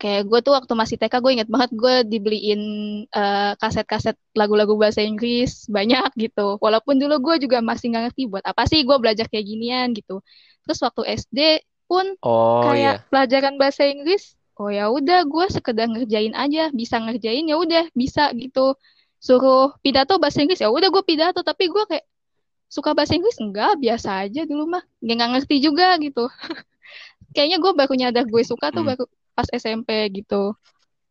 Kayak gue tuh waktu masih TK gue inget banget gue dibeliin eh, kaset-kaset lagu-lagu bahasa Inggris banyak gitu. Walaupun dulu gue juga masih nggak ngerti buat apa sih gue belajar kayak ginian gitu. Terus waktu SD pun Oh iya. kayak pelajaran bahasa Inggris, oh ya udah gue sekedar ngerjain aja, bisa ngerjain ya udah bisa gitu. Suruh pidato bahasa Inggris ya udah gue pidato, tapi gue kayak suka bahasa Inggris enggak biasa aja dulu mah, nggak nggak ngerti juga gitu. Kayaknya gue baru nyadar gue suka tuh Hmm. baru pas SMP gitu.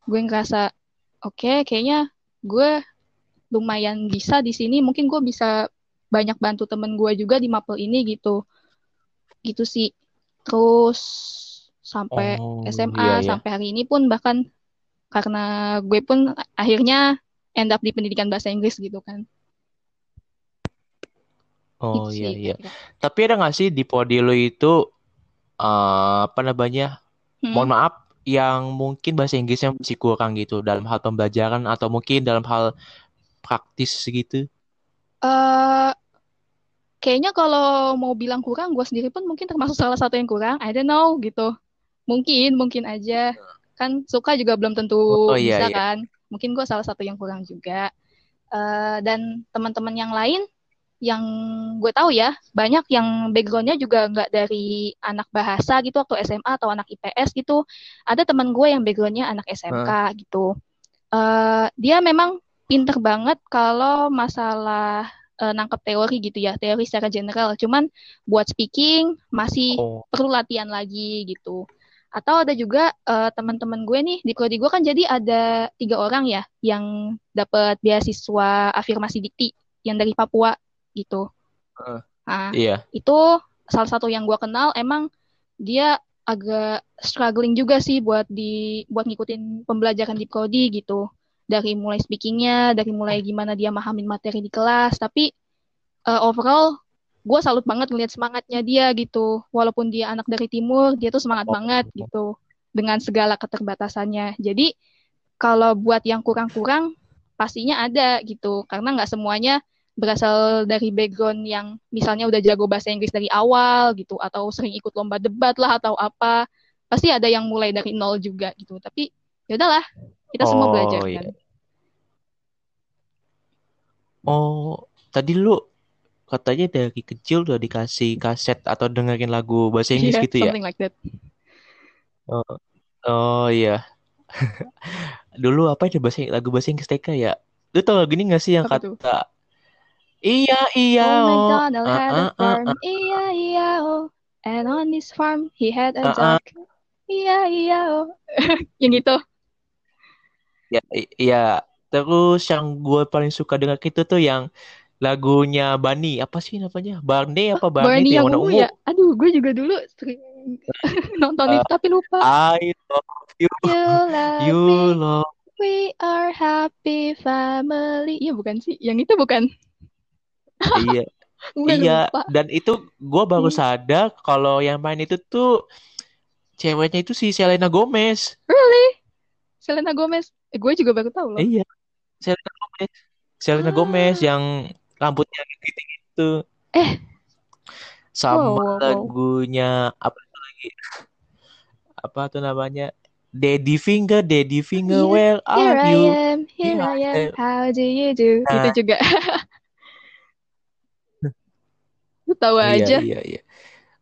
Gue ngerasa oke kayaknya gue lumayan bisa di sini, mungkin gue bisa banyak bantu temen gue juga di mapel ini gitu. Gitu sih. Terus sampai Oh SMA iya iya. sampai hari ini pun bahkan karena gue pun akhirnya end up di pendidikan bahasa Inggris gitu kan. Oh Itu iya sih iya. kira-kira. Tapi ada nggak sih di prodi lu itu eh, apa namanya? Mohon Hmm. maaf yang mungkin bahasa Inggrisnya masih kurang gitu dalam hal pembelajaran atau mungkin dalam hal praktis gitu. Eh, kayaknya kalau mau bilang kurang, gue sendiri pun mungkin termasuk salah satu yang kurang. I don't know gitu. Mungkin, mungkin aja. Kan suka juga belum tentu Oh iya bisa iya. kan. Mungkin gue salah satu yang kurang juga. Eh, dan teman-teman yang lain yang gue tahu ya, banyak yang backgroundnya juga nggak dari anak bahasa gitu waktu SMA atau anak IPS gitu. Ada teman gue yang backgroundnya anak SMK gitu. Eh, dia memang pinter banget kalau masalah uh, nangkep teori gitu ya, teori secara general. Cuman buat speaking masih oh. perlu latihan lagi gitu. Atau ada juga uh, teman-teman gue nih di prodi gue kan jadi ada tiga orang ya yang dapat beasiswa afirmasi dikti yang dari Papua gitu. Uh, nah, iya. Itu salah satu yang gue kenal emang dia agak struggling juga sih buat di buat ngikutin pembelajaran di prodi gitu dari mulai speakingnya dari mulai gimana dia mahamin materi di kelas. Tapi uh, overall gue salut banget ngeliat semangatnya dia gitu. Walaupun dia anak dari timur dia tuh semangat oh. banget gitu. Dengan segala keterbatasannya. Jadi kalau buat yang kurang-kurang pastinya ada gitu. Karena nggak semuanya berasal dari background yang misalnya udah jago bahasa Inggris dari awal gitu atau sering ikut lomba debat lah atau apa pasti ada yang mulai dari nol juga gitu. Tapi ya udahlah kita oh, semua belajar iya. kan oh tadi lu katanya dari kecil udah dikasih kaset atau dengerin lagu bahasa Inggris yeah, gitu ya like that. oh oh iya dulu apa itu bahasa lagu bahasa Inggris TK ya lu tau lagu ini gak sih yang apa kata tuh? Iya, iya. Oh, oh. MacDonald uh, had uh, a farm. Uh, uh. Iya, iya, oh. And on his farm, he had a uh, dog. Uh. Iya, iya, oh. yang itu. Ya, iya. Terus yang gue paling suka dengar itu tuh yang lagunya Bani. Apa sih namanya? Barney apa Barney? Barney yang ungu ya? Aduh, gue juga dulu sering nonton uh, itu tapi lupa. I love you. You love you me. Love. We are happy family. Iya bukan sih? Yang itu bukan? iya iya dan itu gue baru hmm. sadar kalau yang main itu tuh ceweknya itu si Selena Gomez really Selena Gomez eh, gue juga baru tahu loh iya Selena Gomez Selena ah. Gomez yang rambutnya gitu gitu eh sama wow, wow, lagunya apa lagi apa tuh namanya Daddy Finger, Daddy Finger, yeah. where are here you? I am, here, here I am, how do you do? Nah, itu juga. Lu tahu iya, aja. Iya, iya.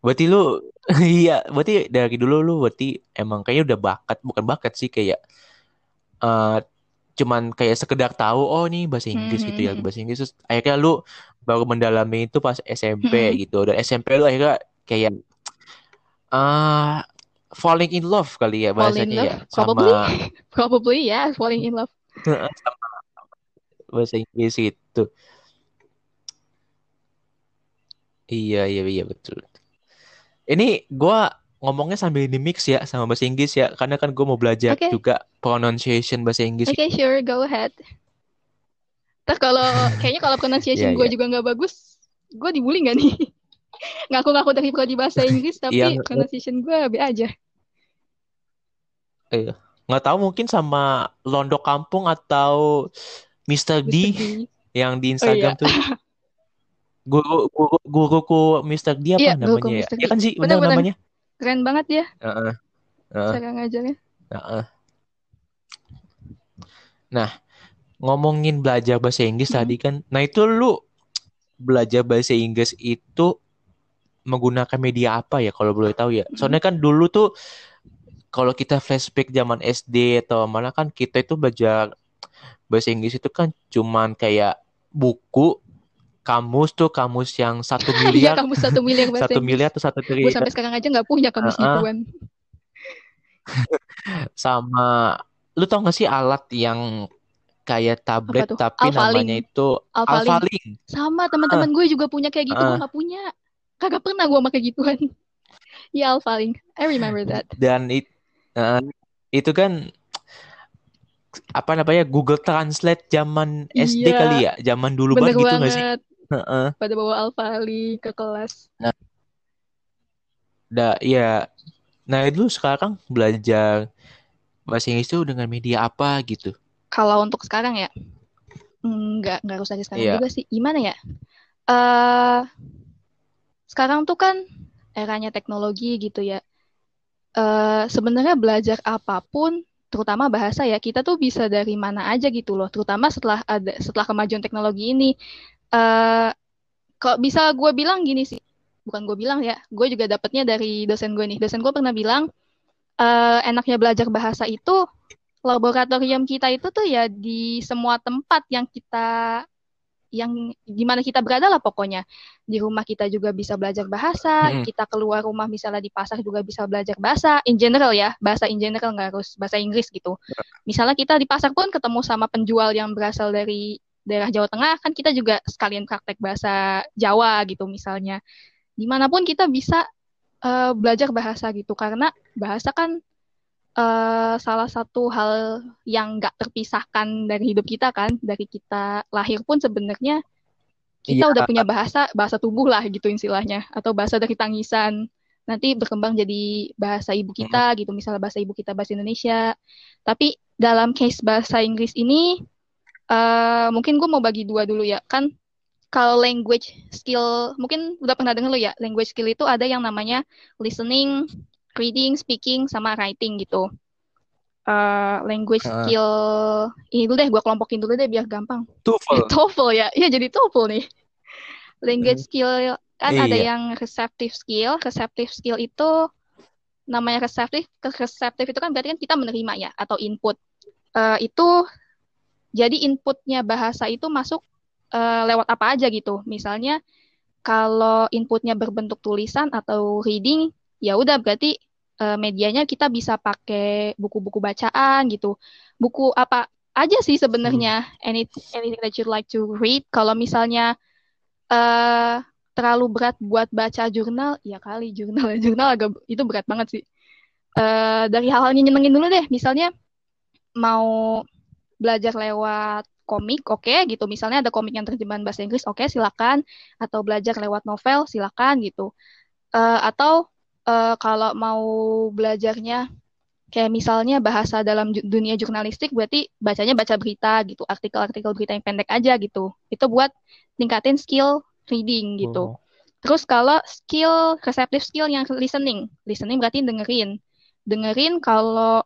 Berarti lu iya, berarti dari dulu lu berarti emang kayaknya udah bakat, bukan bakat sih kayak uh, cuman kayak sekedar tahu oh nih bahasa Inggris gitu ya, hmm, hmm, hmm. bahasa Inggris terus akhirnya lu baru mendalami itu pas SMP gitu. Dan SMP lu akhirnya kayak uh, falling in love kali ya bahasanya ya sama probably probably ya yeah, falling in love sama bahasa Inggris itu Iya, iya, iya betul. Ini gue ngomongnya sambil di mix ya sama bahasa Inggris ya, karena kan gue mau belajar okay. juga pronunciation bahasa Inggris. Oke, okay, sure, go ahead. Terus kalau kayaknya kalau pronunciation yeah, gue yeah. juga nggak bagus, gue dibully nggak nih? Ngaku-ngaku dari prodi bahasa Inggris tapi yeah, pronunciation gue be aja. Iya, nggak tahu mungkin sama Londo Kampung atau Mr. D, Mr. D. yang di Instagram oh, iya. tuh guru guru guruku Mister dia apa iya, namanya ya? Iya kan sih benar, namanya. Keren banget ya. Uh, uh, Cara ngajarnya. Uh, uh. Nah, ngomongin belajar bahasa Inggris hmm. tadi kan. Nah, itu lu belajar bahasa Inggris itu menggunakan media apa ya kalau boleh tahu ya? Soalnya kan dulu tuh kalau kita flashback zaman SD atau mana kan kita itu belajar bahasa Inggris itu kan cuman kayak buku kamus tuh kamus yang satu iya, miliar. Iya, kamus satu miliar bahasa Satu miliar atau satu triliun. Gue sampai sekarang aja nggak punya kamus uh -uh. gituan. Sama, lu tau gak sih alat yang kayak tablet tapi Alphaling. namanya itu Alphaling. Alphaling. Sama teman-teman uh. gue juga punya kayak gitu, uh. gue gak punya. Kagak pernah gue pakai gituan. ya Alphaling, I remember that. Dan it, uh, itu kan apa namanya Google Translate zaman SD iya, kali ya, zaman dulu banget gitu gak sih? Uh-uh. Pada bawa Alfali ke kelas. Nah, da, ya. Nah itu sekarang belajar bahasa Inggris itu dengan media apa gitu? Kalau untuk sekarang ya, nggak nggak harus dari sekarang yeah. juga sih. Gimana ya? Uh, sekarang tuh kan eranya teknologi gitu ya. Uh, Sebenarnya belajar apa pun, terutama bahasa ya, kita tuh bisa dari mana aja gitu loh. Terutama setelah ada setelah kemajuan teknologi ini uh, kok bisa gue bilang gini sih. Bukan gue bilang ya gue juga dapetnya dari dosen gue nih. Dosen gue pernah bilang uh, enaknya belajar bahasa itu laboratorium kita itu tuh ya di semua tempat yang kita yang gimana kita berada lah pokoknya. Di rumah kita juga bisa belajar bahasa Hmm. kita keluar rumah misalnya di pasar juga bisa belajar bahasa. In general ya bahasa in general nggak harus bahasa Inggris gitu. Misalnya kita di pasar pun ketemu sama penjual yang berasal dari daerah Jawa Tengah kan kita juga sekalian praktek bahasa Jawa gitu misalnya. Di mana pun kita bisa eh, belajar bahasa gitu. Karena bahasa kan eh, salah satu hal yang nggak terpisahkan dari hidup kita kan. Dari kita lahir pun sebenarnya kita Iya. udah punya bahasa bahasa tubuh lah gitu istilahnya. Atau bahasa dari tangisan. Nanti berkembang jadi bahasa ibu kita gitu. Misalnya bahasa ibu kita bahasa Indonesia. Tapi dalam case bahasa Inggris ini eh mungkin gue mau bagi dua dulu ya kan kalau language skill mungkin udah pernah dengar lo ya language skill itu ada yang namanya listening reading speaking sama writing gitu Eh language Ah. skill ini dulu deh gue kelompokin dulu deh biar gampang TOEFL. TOEFL ya, iya jadi TOEFL nih. Language skill kan ada Iya. yang receptive skill. Receptive skill itu namanya receptive. Receptive itu kan berarti kan kita menerima ya atau input. Eh, itu jadi inputnya bahasa itu masuk eh, lewat apa aja gitu. Misalnya kalau inputnya berbentuk tulisan atau reading, ya udah berarti eh, medianya kita bisa pakai buku-buku bacaan gitu. Buku apa aja sih sebenarnya any, anything that you like to read. Kalau misalnya eh terlalu berat buat baca jurnal, ya kali jurnal jurnal agak itu berat banget sih. Eh dari hal-hal yang nyenengin dulu deh, misalnya mau belajar lewat komik, oke gitu. Misalnya ada komik yang terjemahan bahasa Inggris, oke silakan. Atau belajar lewat novel, silakan gitu. Eh, atau eh, kalau mau belajarnya kayak misalnya bahasa dalam ju- dunia jurnalistik, berarti bacanya baca berita gitu, artikel-artikel berita yang pendek aja gitu. Itu buat tingkatin skill reading gitu. Oh. Terus kalau skill receptive skill yang listening, listening berarti dengerin. Dengerin kalau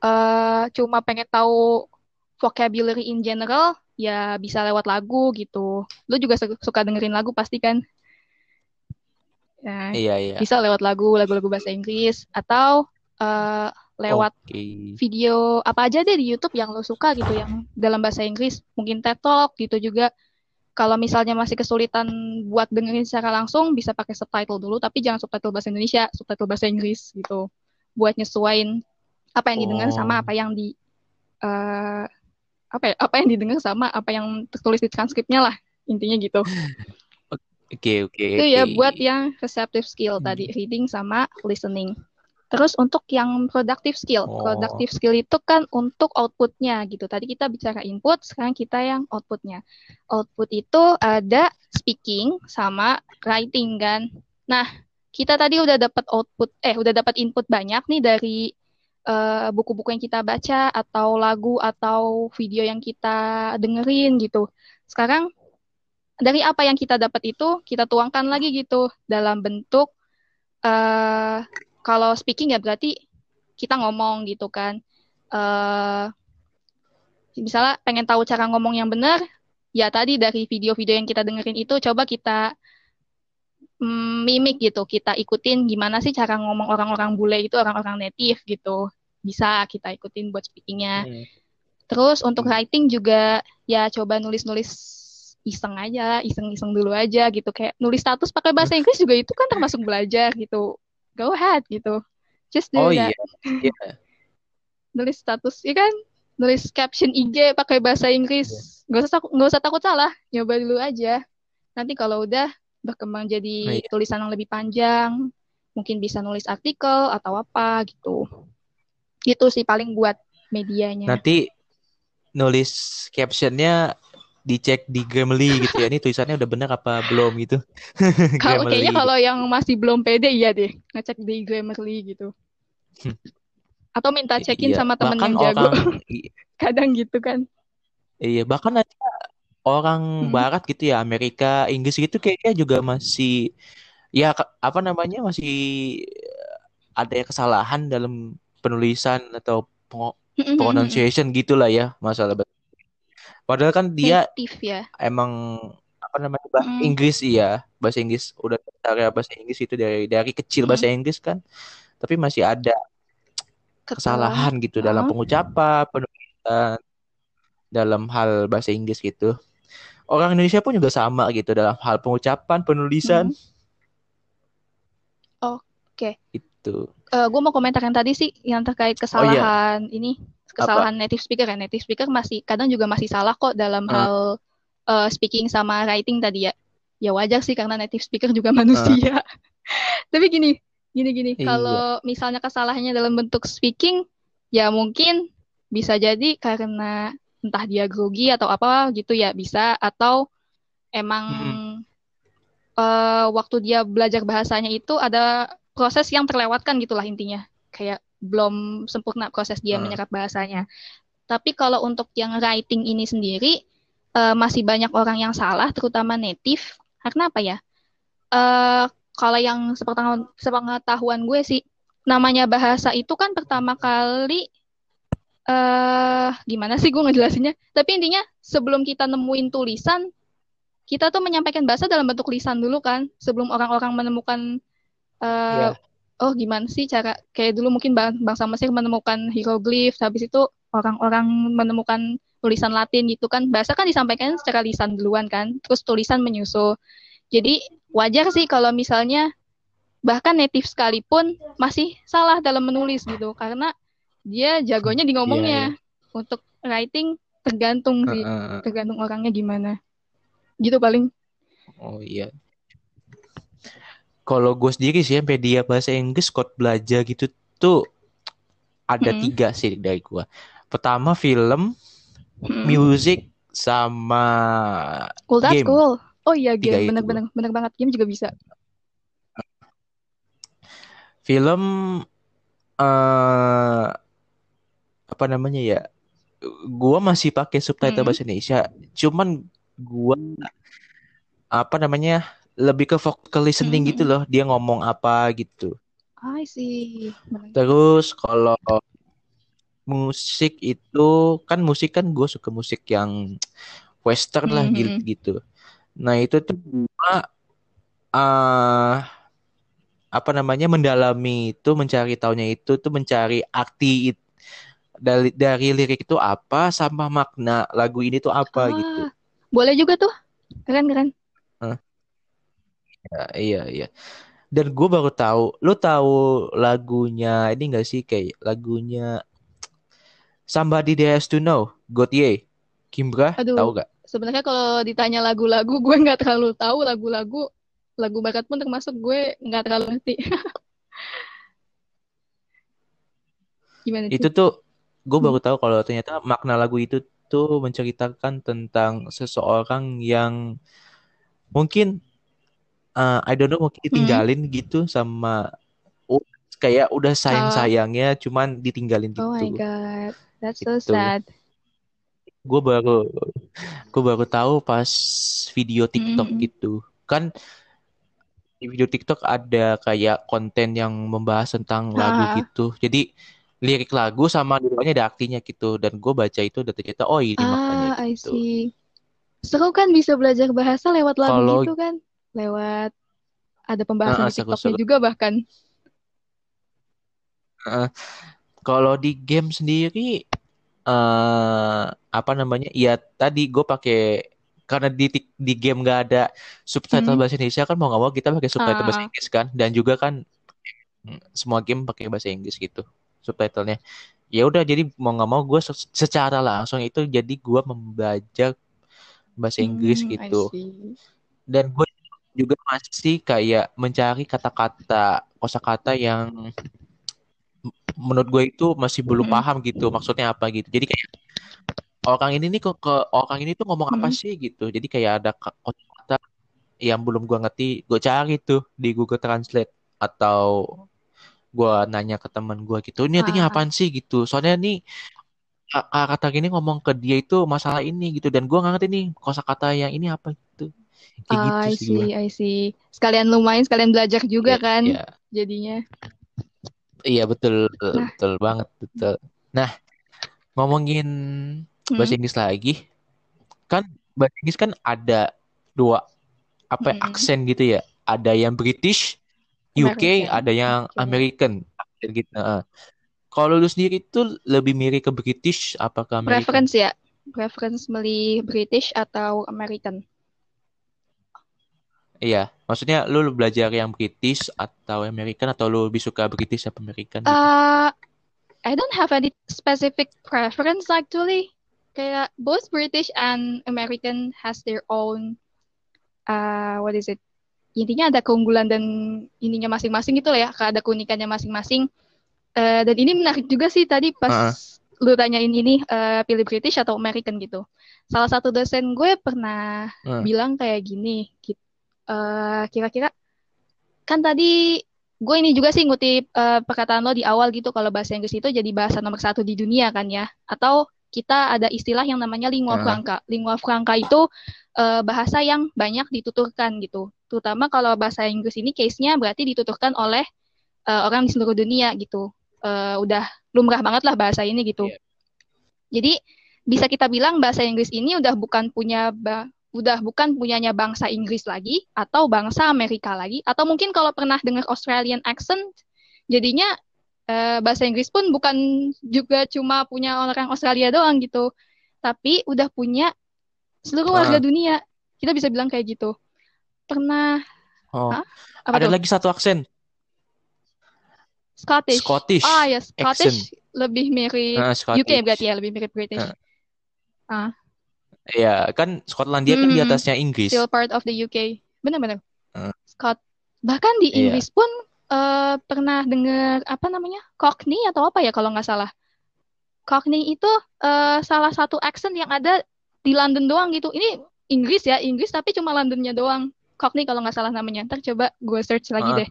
eh, cuma pengen tahu vocabulary in general, ya bisa lewat lagu gitu. Lu juga su- suka dengerin lagu pasti kan? Ya, Iya, iya. bisa lewat lagu, lagu-lagu bahasa Inggris atau eh, lewat Oke. video apa aja deh di YouTube yang lo suka gitu yang dalam bahasa Inggris mungkin TED Talk gitu juga kalau misalnya masih kesulitan buat dengerin secara langsung bisa pakai subtitle dulu tapi jangan subtitle bahasa Indonesia subtitle bahasa Inggris gitu buat nyesuain apa yang didengar sama Oh. apa yang di eh, apa ya, apa yang didengar sama apa yang tertulis di transkripnya lah intinya gitu Oke, oke. itu ya oke. buat yang receptive skill tadi Hmm. reading sama listening terus untuk yang productive skill Oh. productive skill itu kan untuk outputnya gitu tadi kita bicara input sekarang kita yang outputnya output itu ada speaking sama writing kan nah kita tadi udah dapat output eh udah dapat input banyak nih dari eh, buku-buku yang kita baca atau lagu atau video yang kita dengerin gitu. Sekarang dari apa yang kita dapat itu kita tuangkan lagi gitu dalam bentuk eh kalau speaking ya berarti kita ngomong gitu kan. Eh misalnya pengen tahu cara ngomong yang benar ya tadi dari video-video yang kita dengerin itu coba kita mm, mimik gitu kita ikutin gimana sih cara ngomong orang-orang bule itu orang-orang native gitu bisa kita ikutin buat speakingnya Hmm. Terus untuk Hmm. writing juga ya coba nulis-nulis iseng aja, iseng-iseng dulu aja gitu. Kayak nulis status pakai bahasa Inggris juga itu kan termasuk belajar gitu. Go ahead gitu. Just do Oh that. iya. Iya. Nulis status, ya kan? Nulis caption IG pakai bahasa Inggris. Gak usah takut, nggak usah takut salah. Nyoba dulu aja. Nanti kalau udah berkembang jadi iya. tulisan yang lebih panjang, mungkin bisa nulis artikel atau apa gitu. Itu sih paling buat medianya. Nanti nulis captionnya dicek di Grammarly gitu ya. Ini tulisannya udah benar apa belum gitu. Kalau kayaknya kalau yang masih belum pede iya deh ngecek di Grammarly gitu. Atau minta cekin Iya, sama temen bahkan yang jago. orang Kadang gitu kan. iya, bahkan aja orang Hmm. barat gitu ya, Amerika, Inggris gitu kayaknya juga masih ya apa namanya masih ada kesalahan dalam penulisan atau pronunciation gitulah ya masalah. Padahal kan dia Native ya. emang apa namanya bahasa Mm. Inggris iya bahasa Inggris udah cara bahasa Inggris itu dari dari kecil Mm. bahasa Inggris kan tapi masih ada kesalahan gitu dalam Oh. pengucapan penulisan dalam hal bahasa Inggris gitu orang Indonesia pun juga sama gitu dalam hal pengucapan, penulisan. Hmm. Oke. Itu. Eh gue mau komentar yang tadi sih yang terkait Oh iya, kesalahan ini apa? kesalahan native speaker ya native speaker masih kadang juga masih salah kok dalam Eh, hal eh, speaking sama writing tadi ya ya wajar sih karena native speaker juga manusia tapi gini gini gini iya. kalau misalnya kesalahannya dalam bentuk speaking ya mungkin bisa jadi karena entah dia grogi atau apa gitu ya bisa atau emang Mm-mm. eh, waktu dia belajar bahasanya itu ada proses yang terlewatkan gitulah intinya. Kayak belum sempurna proses dia Eh, menyerap bahasanya. Tapi kalau untuk yang writing ini sendiri eh, masih banyak orang yang salah, terutama native. Karena apa ya? Eh, kalau yang sepengetahuan gue sih, namanya bahasa itu kan pertama kali eh gimana sih gue ngejelasinnya? Tapi intinya sebelum kita nemuin tulisan, kita tuh menyampaikan bahasa dalam bentuk lisan dulu kan, sebelum orang-orang menemukan eh Iya. oh gimana sih cara kayak dulu mungkin bang- bangsa Mesir menemukan hieroglif, habis itu orang-orang menemukan tulisan Latin gitu kan. Bahasa kan disampaikan secara lisan duluan kan, terus tulisan menyusul. Jadi wajar sih kalau misalnya bahkan native sekalipun masih salah dalam menulis gitu, karena dia jagonya di Iya, iya. ngomongnya. Untuk writing tergantung sih, eh, eh. tergantung orangnya gimana. Gitu paling. Oh iya. Kalau gue sendiri sih sampai dia bahasa Inggris Scott belajar gitu tuh ada Mm-mm. tiga sih dari gue. Pertama film, Mm-mm. music, sama Cool, game. cool. Oh iya game, bener-bener bener banget game juga bisa. Film eh apa namanya ya? Gua masih pakai subtitle Mm. bahasa Indonesia. Cuman gua apa namanya? lebih ke fokus listening gitu Mm-mm. loh. Dia ngomong apa gitu. I see. Terus kalau musik itu kan musik kan gue suka musik yang western lah gitu Mhm. gitu. Nah itu tuh gua eh apa namanya mendalami itu mencari taunya itu tuh mencari arti it- dari dari lirik itu apa sama makna lagu ini tuh apa gitu. Ah, boleh juga tuh. Keren keren. Hah? Ya, iya iya. Dan gue baru tahu, lu tahu lagunya ini gak sih kayak lagunya Somebody That Has to Know, Gotye, Kimbra, tahu Aduh, gak? sebenarnya kalau ditanya lagu-lagu, gue nggak terlalu tahu lagu-lagu. Lagu barat pun termasuk gue nggak terlalu ngerti. Gimana Itu tuh gue Hmm. baru tahu kalau ternyata makna lagu itu tuh menceritakan tentang seseorang yang mungkin eh, I don't know mungkin Hmm. ditinggalin gitu sama oh, kayak udah Ah, sayang-sayangnya cuman ditinggalin oh my gitu. God, that's so Gitu. sad. Gue baru gue baru tahu pas video TikTok Mhm. gitu. Kan di video TikTok ada kayak konten yang membahas tentang lagu Ah, gitu. Jadi lirik lagu sama di bawahnya ada artinya gitu. Dan gue baca itu dan ternyata oh ini maknanya ah, I gitu. see. Seru kan bisa belajar bahasa lewat lagu Kalau gitu kan? Lewat ada pembahasan di TikToknya seru-seru. juga bahkan. Heeh. Kalau di game sendiri eh apa namanya? Ya tadi gue pakai karena di di game gak ada subtitle Hmm. bahasa Indonesia kan mau nggak mau kita pakai subtitle bahasa Ah, Inggris kan dan juga kan semua game pakai bahasa Inggris gitu subtitlenya. Ya udah jadi mau nggak mau gue secara langsung itu jadi gue belajar bahasa Inggris hmm, gitu. Dan gue juga masih kayak mencari kata-kata kosakata yang menurut gue itu masih belum Mm-mm. paham gitu maksudnya apa gitu jadi kayak orang ini nih kok ke orang ini tuh ngomong apa Mm-mm. sih gitu jadi kayak ada ka- kata yang belum gue ngerti gue cari tuh di Google Translate atau gue nanya ke teman gue gitu ini artinya Ah, apaan sih? Gitu. Soalnya nih ka- kata ini ngomong ke dia itu masalah ini gitu dan gue nggak ngerti nih kosakata yang ini apa gitu. Kayak gitu I sih gue see, I see. Sekalian lumayan, sekalian belajar juga ya kan ya jadinya. iya betul Nah, betul banget betul. Nah ngomongin bahasa hmm, Inggris lagi. Kan bahasa Inggris kan ada dua apa ya, hmm. aksen gitu ya. Ada yang British UK American, ada yang. American gitu Heeh. kalau lu sendiri tuh lebih mirip ke British apa ke American Preference ya. preference milih British atau American? Iya, maksudnya lu belajar yang British atau American atau lu lebih suka British atau American gitu? Uh, I don't have any specific preference actually. Kayak both British and American has their own uh, what is it? Intinya ada keunggulan dan ininya masing-masing gitu lah ya, ada keunikannya masing-masing. Uh, dan ini menarik juga sih tadi pas uh lu tanyain ini uh, pilih British atau American gitu. Salah satu dosen gue pernah uh. bilang kayak gini, gitu eh, kira-kira kan tadi gue ini juga sih ngutip uh, perkataan lo di awal gitu kalau bahasa Inggris itu jadi bahasa nomor satu di dunia kan ya atau kita ada istilah yang namanya lingua franca. Lingua franca itu uh, bahasa yang banyak dituturkan gitu. Terutama kalau bahasa Inggris ini case-nya berarti dituturkan oleh uh, orang di seluruh dunia gitu. Uh, udah lumrah banget lah bahasa ini gitu. Yeah. Jadi bisa kita bilang bahasa Inggris ini udah bukan punya udah bukan punyanya bangsa Inggris lagi atau bangsa Amerika lagi atau mungkin kalau pernah dengar Australian accent jadinya eh, bahasa Inggris pun bukan juga cuma punya orang Australia doang gitu tapi udah punya seluruh warga uh. dunia kita bisa bilang kayak gitu pernah oh. Apa ada tuh? lagi satu aksen Scottish Scottish ah ya Scottish accent. lebih mirip uh, UK berarti ya lebih mirip British uh. ah Iya, kan Skotlandia mm, kan di atasnya Inggris. Still part of the UK. Benar-benar. Uh. Scott. Bahkan di iya. Inggris yeah. pun uh, pernah dengar apa namanya? Cockney atau apa ya kalau nggak salah. Cockney itu uh, salah satu accent yang ada di London doang gitu. Ini Inggris ya, Inggris tapi cuma Londonnya doang. Cockney kalau nggak salah namanya. Ntar coba gue search lagi uh. deh.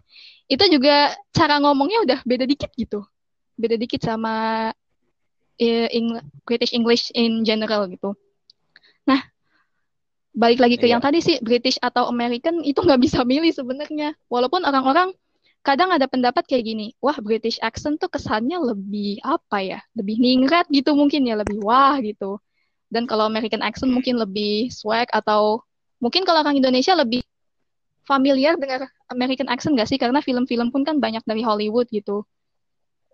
Itu juga cara ngomongnya udah beda dikit gitu. Beda dikit sama uh, British English in general gitu. Nah, balik lagi ke iya. yang tadi sih British atau American itu nggak bisa milih sebenarnya. Walaupun orang-orang kadang ada pendapat kayak gini, wah British accent tuh kesannya lebih apa ya, lebih ningrat gitu mungkin ya, lebih wah gitu. Dan kalau American accent mungkin lebih swag atau mungkin kalau orang Indonesia lebih familiar dengan American accent gak sih? Karena film-film pun kan banyak dari Hollywood gitu.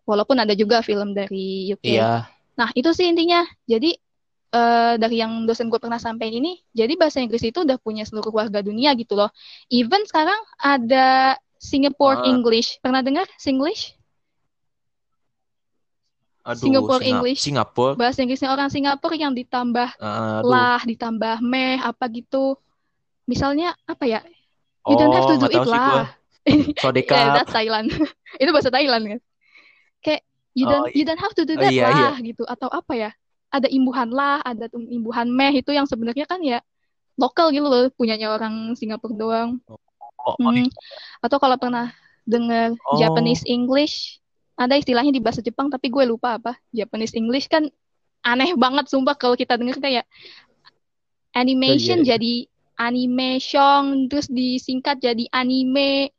Walaupun ada juga film dari UK. Iya. Nah itu sih intinya. Jadi uh, dari yang dosen gue pernah sampaikan ini, jadi bahasa Inggris itu udah punya seluruh warga dunia gitu loh. Even sekarang ada Singapore uh, English. Pernah dengar Singlish? Aduh, Singapore Singap English. Singapura. Bahasa Inggrisnya orang Singapura yang ditambah uh, lah, ditambah meh, apa gitu. Misalnya apa ya? You oh, don't have to do it lah. Sodeka. yeah, that's Thailand. itu bahasa Thailand kan. Kayak you don't oh, you don't have to do that iya, lah iya. gitu atau apa ya? ada imbuhan lah, ada imbuhan meh itu yang sebenarnya kan ya lokal gitu loh, punyanya orang Singapura doang. Oh, oh, hmm. Atau kalau pernah dengar oh. Japanese English, ada istilahnya di bahasa Jepang tapi gue lupa apa. Japanese English kan aneh banget sumpah kalau kita dengar kayak animation oh, yeah. jadi animation, terus disingkat jadi anime,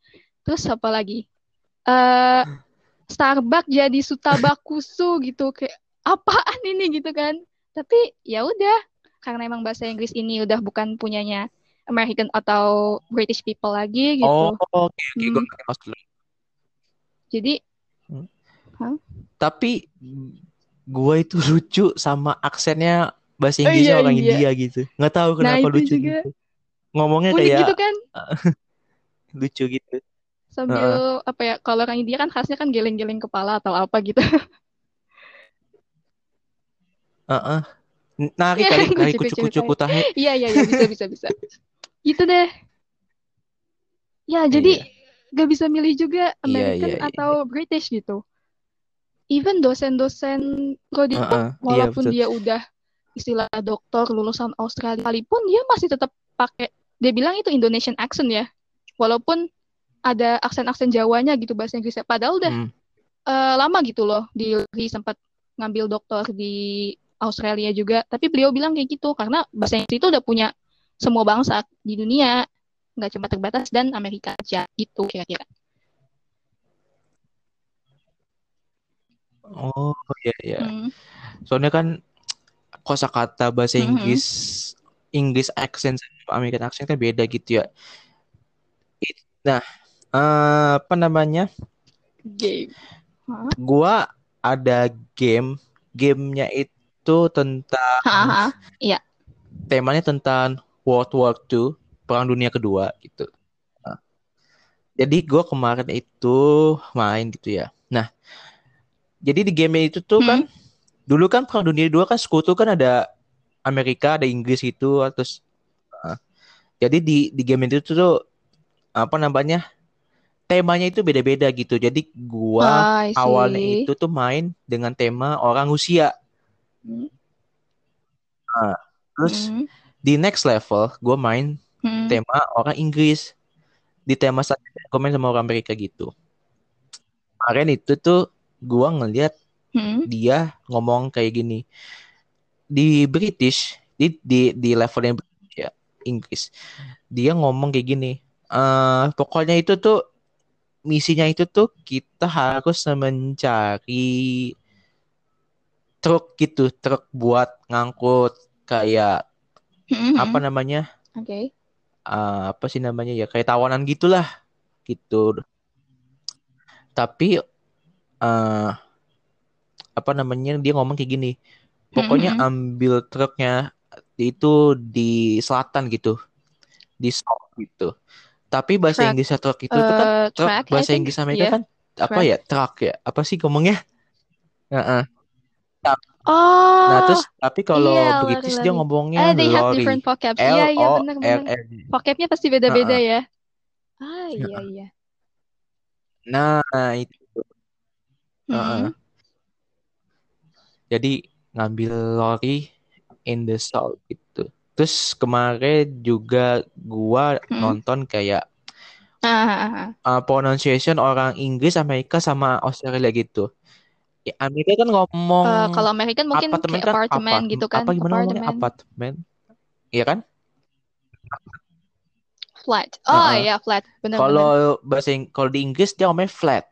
terus apa lagi? Uh, Starbucks jadi Sutabakusu gitu kayak apaan ini gitu kan tapi ya udah karena emang bahasa Inggris ini udah bukan punyanya American atau British people lagi gitu oh oke okay, okay. hmm. jadi hmm. huh? tapi gue itu lucu sama aksennya bahasa Inggrisnya oh, iya, orang iya. India gitu nggak tahu nah, kenapa nah, lucu juga. gitu ngomongnya Unik kayak gitu kan lucu gitu sambil uh. apa ya kalau orang India kan khasnya kan geleng-geleng kepala atau apa gitu Heeh. Uh-uh. Nari kali kali kucu-kucu kutahe. Iya iya iya bisa bisa bisa. Gitu deh. Ya jadi iya. gak bisa milih juga iya, American iya, iya, atau iya. British gitu. Even dosen-dosen di uh-uh. walaupun iya, dia udah istilah dokter lulusan Australia sekalipun dia masih tetap pakai dia bilang itu Indonesian accent ya. Walaupun ada aksen-aksen Jawanya gitu bahasa Inggrisnya. Padahal udah hmm. uh, lama gitu loh di sempat ngambil dokter di Australia juga. Tapi beliau bilang kayak gitu karena bahasa Inggris itu udah punya semua bangsa di dunia, nggak cuma terbatas dan Amerika aja gitu kira-kira. Oh iya iya. Hmm. Soalnya kan kosakata bahasa hmm, hmm. Inggris hmm. English accent sama American accent kan beda gitu ya. Nah, uh, apa namanya? Game. Huh? Gua ada game, gamenya itu tentang iya. temanya tentang World War II, Perang Dunia Kedua gitu. Nah, jadi gue kemarin itu main gitu ya. Nah, jadi di game itu tuh kan Hmm. dulu kan Perang Dunia Kedua kan sekutu kan ada Amerika, ada Inggris gitu, terus uh, jadi di di game itu tuh apa namanya temanya itu beda-beda gitu. Jadi gua I awalnya itu tuh main dengan tema orang Rusia. Hmm. Nah, terus Hmm. di next level gua main Hmm. tema orang Inggris. Di tema gua main sama orang Amerika gitu. Kemarin itu tuh gua ngeliat Hmm. dia ngomong kayak gini. Di British, di di di levelnya ya, Inggris. Dia ngomong kayak gini. eh pokoknya itu tuh misinya itu tuh kita harus mencari truk gitu, truk buat ngangkut kayak Hmm. apa namanya? Oke. eh, apa sih namanya ya? Kayak tawanan gitulah gitu. Tapi eh apa namanya? Dia ngomong kayak gini. Pokoknya Hmm. ambil truknya itu di selatan gitu, di south gitu. Tapi bahasa Track. Inggrisnya truk itu tuh kan Uh, truk track, bahasa. Inggris Amerika Yeah. kan apa Track. ya? Truck ya? Apa sih ngomongnya? Heeh. Oh, Nah, terus tapi kalau iya, British dia lari-lari. ngomongnya Ah, they have lorry. different vocabs. L Iya, iya. R R. Vocabnya pasti beda-beda Heeh. ya. Ah, iya, iya. Nah, itu. Heeh. Hmm. Jadi ngambil lorry in the south gitu. Terus kemarin juga gua Hmm. nonton kayak ah. uh, pronunciation orang Inggris, Amerika sama Australia gitu. Ya, Amerika kan ngomong Eh, kalau American mungkin apartemen kayak kan apartemen apart gitu kan, apa gimana ngomongnya apartemen, apartemen, iya kan? flat. Oh iya, flat. Benar-benar. Kalau bahasa kalau di Inggris dia ngomongnya flat.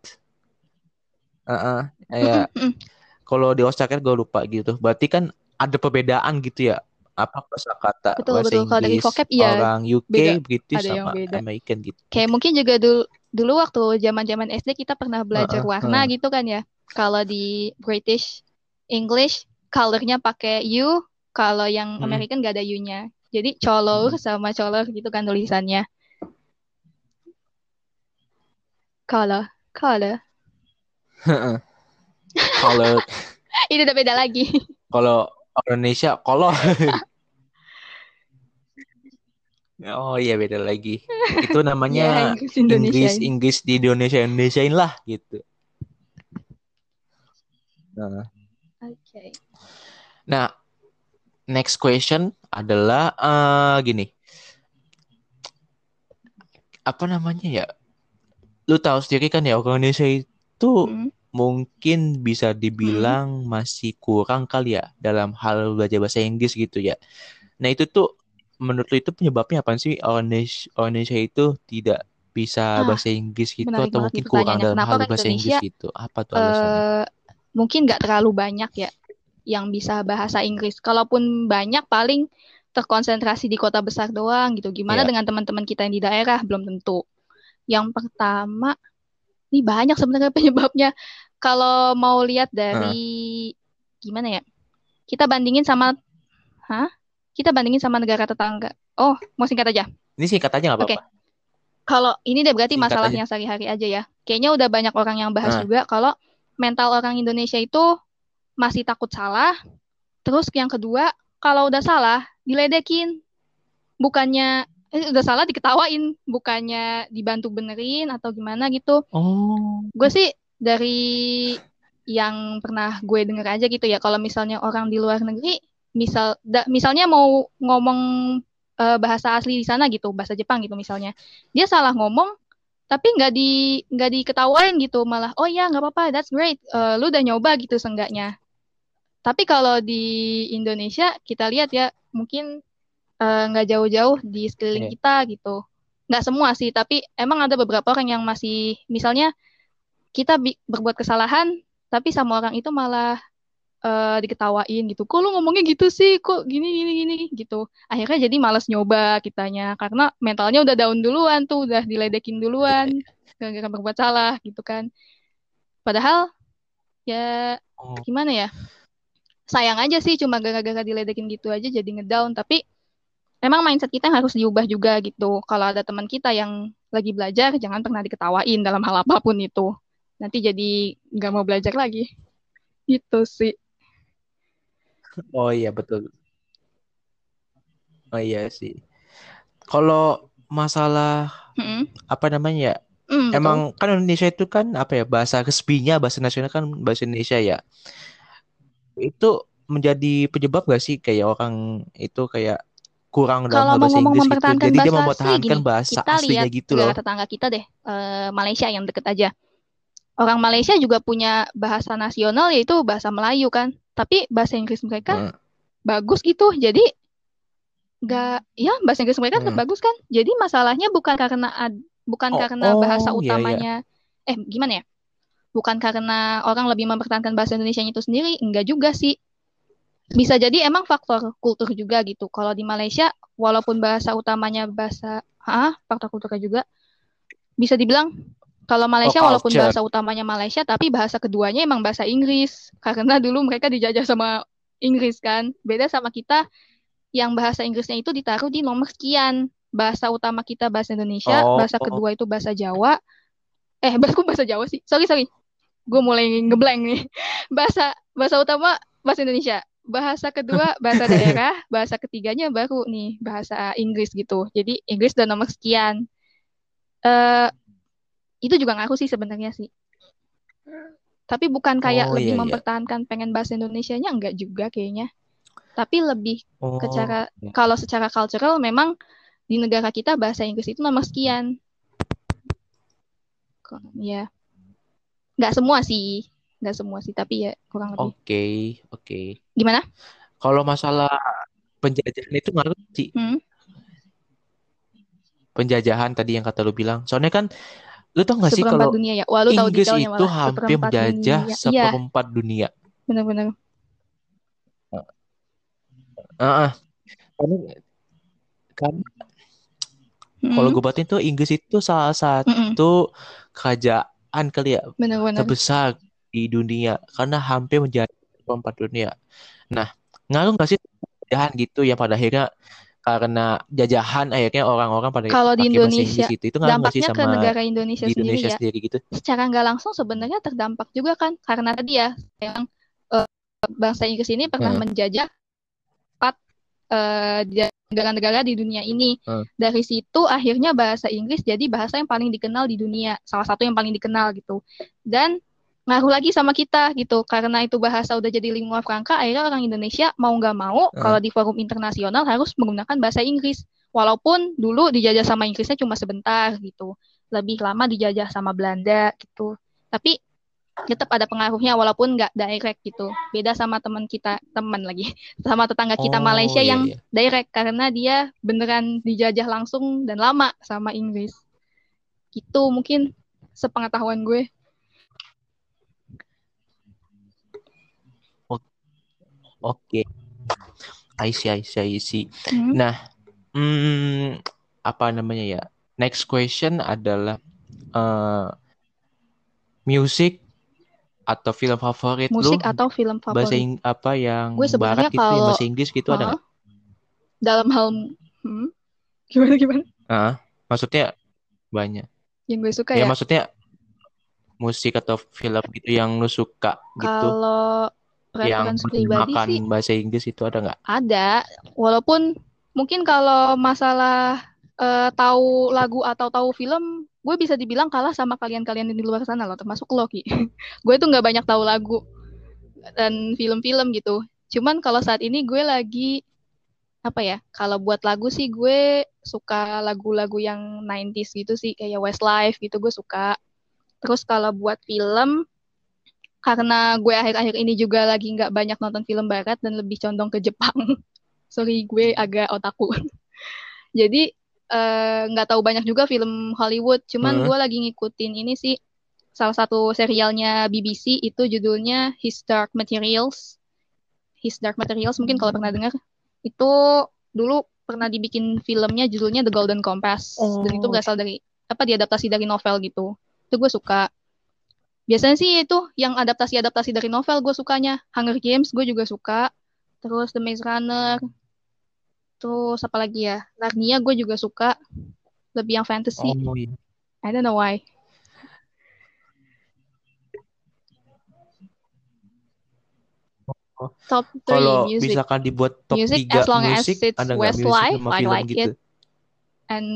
Heeh, ya. Mm-mm, mm. Kalau di Australia gue lupa gitu. Berarti kan ada perbedaan gitu ya. Apa kosakata Betul, bahasa betul. Kalau dari Inggris vocab iya orang UK, beda. British Ada sama beda. American gitu. Kayak mungkin juga dulu dulu waktu zaman-zaman SD kita pernah belajar Heeh, warna heeh. gitu kan ya. Kalau di British English colornya pakai U, kalau yang Mm-mm, American gak ada U-nya. Jadi color mm-mm. sama color gitu kan tulisannya. Color, color. Kalau Ini udah beda lagi. kalau Indonesia kolor. Oh iya beda lagi. Itu Ya, namanya Inggris Indonesia Inggris ini. Inggris di Indonesia Indonesiain lah gitu. Nah, Oke. nah next question adalah eh gini. Apa namanya ya? Lu tahu sendiri kan ya orang Indonesia itu Hmm, mungkin bisa hmm, dibilang masih kurang kali ya dalam hal belajar bahasa Inggris gitu ya. Nah itu tuh menurut lu itu penyebabnya apa sih orang Indonesia, orang Indonesia itu tidak bisa Ah, bahasa Inggris gitu atau mungkin kurang dalam Kenapa hal bahasa Inggris gitu? Apa tuh alasannya? eh mungkin nggak terlalu banyak ya yang bisa bahasa Inggris. Kalaupun banyak, paling terkonsentrasi di kota besar doang gitu. Gimana Ya, dengan teman-teman kita yang di daerah? Belum tentu. Yang pertama, ini banyak sebenarnya penyebabnya. Kalau mau lihat dari gimana ya? Kita bandingin sama, hah? Kita bandingin sama negara tetangga. Oh, mau singkat aja. Ini singkat aja nggak Oke. apa-apa. Kalau ini deh berarti Singkat masalah aja. yang sehari-hari aja ya. Kayaknya udah banyak orang yang bahas Nah, juga kalau mental orang Indonesia itu masih takut salah. Terus yang kedua, kalau udah salah, diledekin. Bukannya, eh, udah salah diketawain. Bukannya dibantu benerin atau gimana gitu. oh, Gue sih dari yang pernah gue denger aja gitu ya. Kalau misalnya orang di luar negeri, misal, da- misalnya mau ngomong eh, bahasa asli di sana gitu, bahasa Jepang gitu misalnya. Dia salah ngomong, tapi nggak di nggak diketawain gitu malah oh ya nggak apa-apa that's great Eh, lu udah nyoba gitu seenggaknya tapi kalau di Indonesia kita lihat ya mungkin eh, nggak jauh-jauh di sekeliling Iya. kita gitu. Nggak semua sih tapi emang ada beberapa orang yang masih misalnya kita bi- berbuat kesalahan tapi sama orang itu malah eh, diketawain gitu. Kok lu ngomongnya gitu sih? Kok gini gini gini? gitu. Akhirnya jadi malas nyoba kitanya karena mentalnya udah down duluan tuh udah diledekin Iya, duluan iya. gara-gara berbuat salah gitu kan. Padahal ya Oh, gimana ya? Sayang aja sih cuma gara-gara diledekin gitu aja jadi ngedown tapi memang mindset kita harus diubah juga gitu. Kalau ada teman kita yang lagi belajar jangan pernah diketawain dalam hal apa pun itu. Nanti jadi nggak mau belajar lagi. Gitu sih. Oh iya betul. Oh iya sih. Kalau masalah Mm-mm. apa namanya ya? Mm, betul. emang kan Indonesia itu kan apa ya bahasa resminya bahasa nasional kan bahasa Indonesia ya. Itu menjadi penyebab gak sih kayak orang itu kayak kurang dalam Kalau bahasa ngomong Inggris gitu mempertahankan jadi dia bahasa asli mempertahankan gini, bahasa kita aslinya lihat gitu loh tetangga kita deh, eh, Malaysia yang deket aja. Orang Malaysia juga punya bahasa nasional yaitu bahasa Melayu kan, tapi bahasa Inggris mereka Hmm. bagus gitu. Jadi nggak, ya bahasa Inggris mereka Hmm. bagus kan. Jadi masalahnya bukan karena ad- bukan oh karena bahasa oh ya ya utamanya, eh gimana ya? Bukan karena orang lebih mempertahankan bahasa Indonesia itu sendiri, enggak juga sih. Bisa jadi emang faktor kultur juga gitu. Kalau di Malaysia, walaupun bahasa utamanya bahasa, ah, faktor kulturnya juga, bisa dibilang kalau oh Malaysia walaupun culture bahasa utamanya Malaysia, tapi bahasa keduanya emang bahasa Inggris. Karena dulu mereka dijajah sama Inggris kan. Beda sama kita yang bahasa Inggrisnya itu ditaruh di nomor sekian. Bahasa utama kita bahasa Indonesia, bahasa oh kedua itu bahasa Jawa. Eh, bahasa bahasa Jawa sih. Sorry, sorry. Gue mulai ngeblank nih. Bahasa bahasa utama bahasa Indonesia. Bahasa kedua bahasa daerah, bahasa ketiganya baru nih bahasa Inggris gitu. Jadi Inggris dan nomor sekian. Eh itu juga ngaruh sih sebenarnya sih. Tapi bukan kayak oh lebih iya iya mempertahankan pengen bahasa Indonesianya enggak juga kayaknya. Tapi lebih ke oh cara ya. kalau secara cultural memang di negara kita bahasa Inggris itu nomor sekian. Ya, nggak semua sih, nggak semua sih, tapi ya kurang lebih. oke oke Gimana? kalau masalah penjajahan itu ngaruh sih Hmm? penjajahan tadi yang kata lu bilang soalnya kan lu tau gak sih kalau dunia ya. Wah, lu tahu Inggris detailnya itu malah. hampir Seperempat menjajah dunia. Iya, seperempat dunia benar-benar. Heeh. Karena kan kalau Hmm, gue batin tuh Inggris itu salah satu kerajaan kali ya benar-benar. terbesar di dunia karena hampir menjadi seperempat dunia. Nah, ngaruh gak sih jajahan gitu yang pada akhirnya karena jajahan akhirnya orang-orang pada Kalau di Indonesia, gitu. Itu ngaruh gak sih dampaknya ke sama negara Indonesia di sendiri Indonesia ya. sendiri gitu? Secara nggak langsung sebenarnya terdampak juga kan, karena tadi ya, yang eh, bangsa Inggris ini pernah Hmm. menjajah empat eh, di- negara-negara di dunia ini. Hmm. Dari situ akhirnya bahasa Inggris jadi bahasa yang paling dikenal di dunia, salah satu yang paling dikenal gitu. Dan ngaruh lagi sama kita gitu, karena itu bahasa udah jadi lingua franca, akhirnya orang Indonesia mau nggak mau Hmm. kalau di forum internasional harus menggunakan bahasa Inggris. Walaupun dulu dijajah sama Inggrisnya cuma sebentar gitu, lebih lama dijajah sama Belanda gitu. Tapi tetap ada pengaruhnya walaupun nggak direct gitu. Beda sama teman kita, teman lagi, sama tetangga kita Oh Malaysia iya yang iya. direct karena dia beneran dijajah langsung dan lama sama Inggris. Gitu mungkin sepengetahuan gue. Oke. I see, I see, I see. Hmm. Nah, hmm, apa namanya ya? Next question adalah eh music atau film favorit lu Musik atau film bahasa favorit? Ing apa yang Gue barat gitu, yang kalau bahasa Inggris gitu ada Hah? nggak? dalam hal hmm, gimana gimana? Ah, maksudnya banyak. Yang gue suka Ya ya. maksudnya musik atau film gitu yang lu suka gitu, Kalau yang preference pribadi menggunakan sih bahasa Inggris itu ada nggak? ada. Walaupun mungkin kalau masalah eh, tahu lagu atau tahu film, gue bisa dibilang kalah sama kalian-kalian di luar sana loh, termasuk Loki. gue tuh nggak banyak tahu lagu dan film-film gitu. Cuman kalau saat ini gue lagi apa ya? Kalau buat lagu sih gue suka lagu-lagu yang 90s gitu sih, kayak Westlife gitu gue suka. Terus kalau buat film, karena gue akhir-akhir ini juga lagi nggak banyak nonton film barat dan lebih condong ke Jepang. Sorry, gue agak otaku. Jadi eh, nggak tahu banyak juga film Hollywood. Cuman Hmm. gue lagi ngikutin ini sih salah satu serialnya BBC itu judulnya His Dark Materials. His Dark Materials mungkin kalau pernah dengar itu dulu pernah dibikin filmnya judulnya The Golden Compass dan itu Oh, berasal dari apa diadaptasi dari novel gitu. Itu gue suka. Biasanya sih itu yang adaptasi-adaptasi dari novel gue sukanya. Hunger Games gue juga suka. Terus The Maze Runner. Terus apa lagi ya? Narnia gue juga suka. Lebih yang fantasy. Oh iya. I don't know why. Oh. Top 3 Kalau music. misalkan dibuat top Music 3 as long as musik, it's ada nggak sama I film like gitu? it. And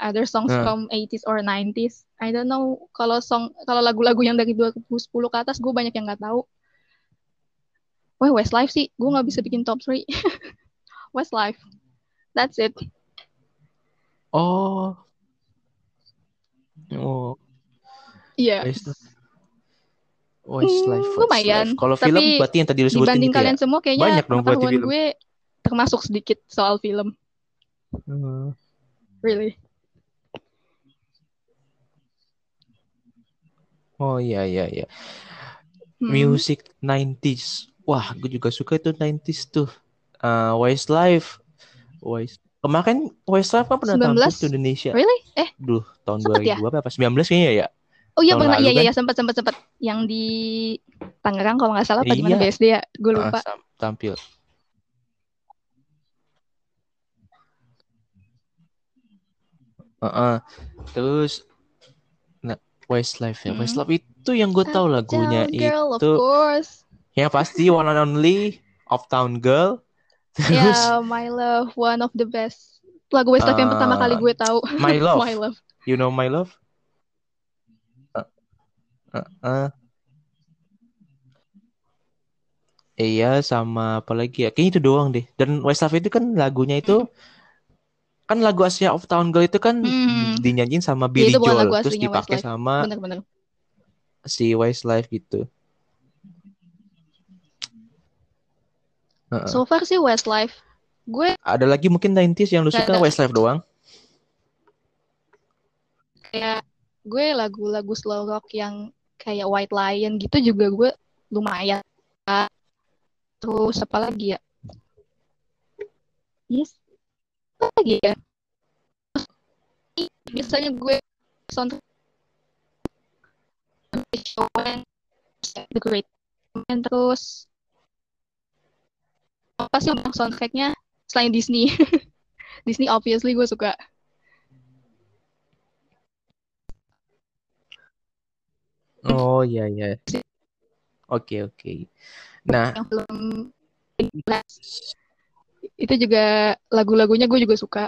other songs Nah. from 80s or 90s. I don't know kalau song kalau lagu-lagu yang dari 2010 ke atas gue banyak yang nggak tahu. Wah, Westlife sih, gue nggak bisa bikin top 3. Westlife. That's it. Oh. Oh, Iya. Westlife. Westlife, Hmm, lumayan. Westlife. Kalau film berarti yang tadi lu sebutin Dibanding ya? kalian semua kayaknya Banyak dong berarti film. gue termasuk sedikit soal film. Hmm. Really. Oh iya iya iya. Hmm. Music 90s. Wah, gue juga suka itu 90s tuh. Uh, Westlife. West. Kemarin Westlife kan pernah tampil 19? di Indonesia. Really? Eh, Duh, tahun Sempet ya? 2000 apa? 19 kayaknya ya? oh iya pernah iya iya kan? iya sempat sempat sempat yang di Tangerang kalau nggak salah apa di mana Iya. BSD ya? Gue lupa. sam- tampil. Heeh. Terus nah, Westlife ya. Hmm. Westlife itu yang gue tahu lagunya Girl, of itu course. yang pasti One and Only, Uptown Girl. Terus Yeah, My Love, one of the best. Lagu Westlife yang pertama kali Ah, gue tahu. My Love. My Love. You know My Love? Uh, uh. Iya sama apa lagi ya? Kayaknya itu doang deh. Dan Westlife itu kan lagunya itu kan lagu Asia of Town Girl itu kan Hmm. dinyanyiin sama Ya, Billy bukan Joel terus dipakai Westlife. sama Bener-bener. si Westlife gitu. Heeh. So far sih Westlife. Gue Ada lagi mungkin 90s yang lu suka ada. Westlife doang? kayak gue lagu-lagu slow rock yang kayak White Lion gitu juga gue lumayan. Terus apa lagi ya? Yes. Apa lagi ya? Biasanya gue soundtrack The Great Man, terus apa sih untuk soundtracknya selain Disney? Disney obviously gue suka. Oh iya iya. Oke oke. Nah, yang film itu juga lagu-lagunya gue juga suka.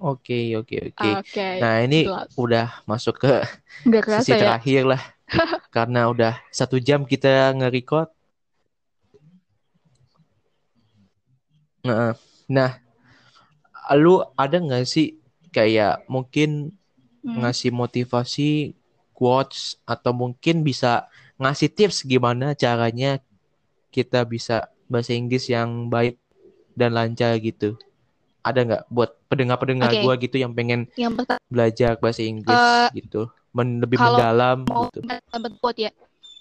oke oke oke. Nah, ini jelas. udah masuk ke Nggak sesi kerasa ya. terakhir lah. Karena udah satu jam kita nge-record. Nah, nah, lu ada nggak sih kayak mungkin Hmm. ngasih motivasi quotes atau mungkin bisa ngasih tips gimana caranya kita bisa bahasa Inggris yang baik dan lancar gitu. Ada nggak buat pendengar-pendengar Oke. gua gitu yang pengen Yang pertama belajar bahasa Inggris Eh, gitu, men lebih kalau mendalam mau gitu. quote ya,